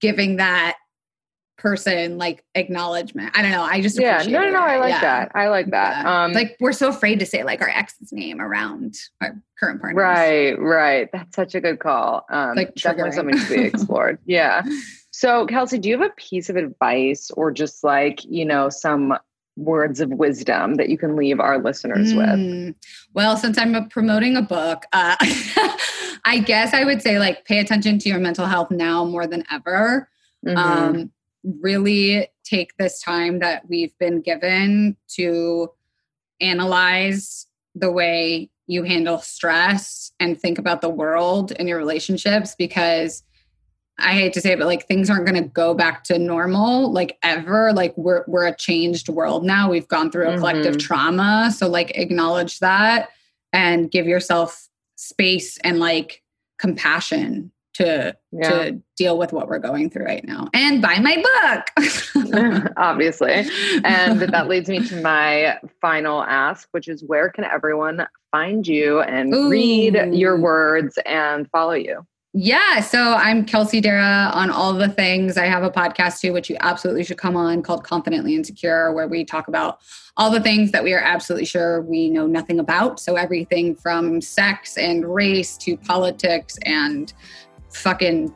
Speaker 5: giving that person like acknowledgement i don't know i just
Speaker 4: yeah, no, no, no. I like
Speaker 5: Yeah.
Speaker 4: that. I like that.
Speaker 5: Yeah.
Speaker 4: Um,
Speaker 5: like we're so afraid to say like our ex's name around our current partner.
Speaker 4: Right, right. That's such a good call. Um,
Speaker 5: Like
Speaker 4: definitely something to be explored. yeah. So, Kelsey, do you have a piece of advice or just like, you know, some words of wisdom that you can leave our listeners with?
Speaker 5: Mm. Well, since I'm promoting a book, uh, I guess I would say like pay attention to your mental health now more than ever.
Speaker 4: Mhm.
Speaker 5: Um, really take this time that we've been given to analyze the way you handle stress and think about the world and your relationships because I hate to say it, but like things aren't going to go back to normal like ever. Like we're we're a changed world now. We've gone through a collective
Speaker 4: Mhm.
Speaker 5: trauma, so like acknowledge that and give yourself space and like compassion to
Speaker 4: Yeah.
Speaker 5: to deal with what we're going through right now. And buy my book.
Speaker 4: Obviously. And that leads me to my final ask, which is where can everyone find you and read your words and follow you?
Speaker 5: Yeah, so I'm Kelsey Darragh on all the things. I have a podcast too, which you absolutely should come on called Confidently Insecure, where we talk about all the things that we are absolutely sure we know nothing about. So everything from sex and race to politics and fucking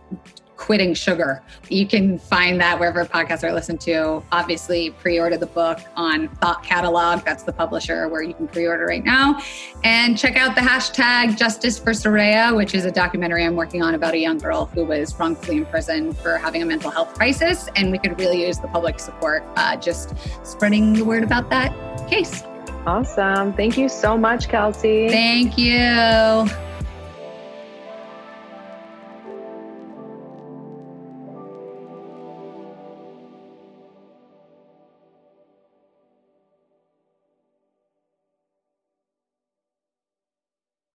Speaker 5: quitting sugar. You can find that wherever podcasts are listened to. Obviously, pre-order the book on Thought Catalog. That's the publisher where you can pre-order right now. And check out the hashtag Justice for Soraya, which is a documentary I'm working on about a young girl who was wrongfully imprisoned for having a mental health crisis. And we could really use the public support, uh, just spreading the word about that case.
Speaker 4: Awesome. Thank you so much, Kelsey.
Speaker 5: Thank you.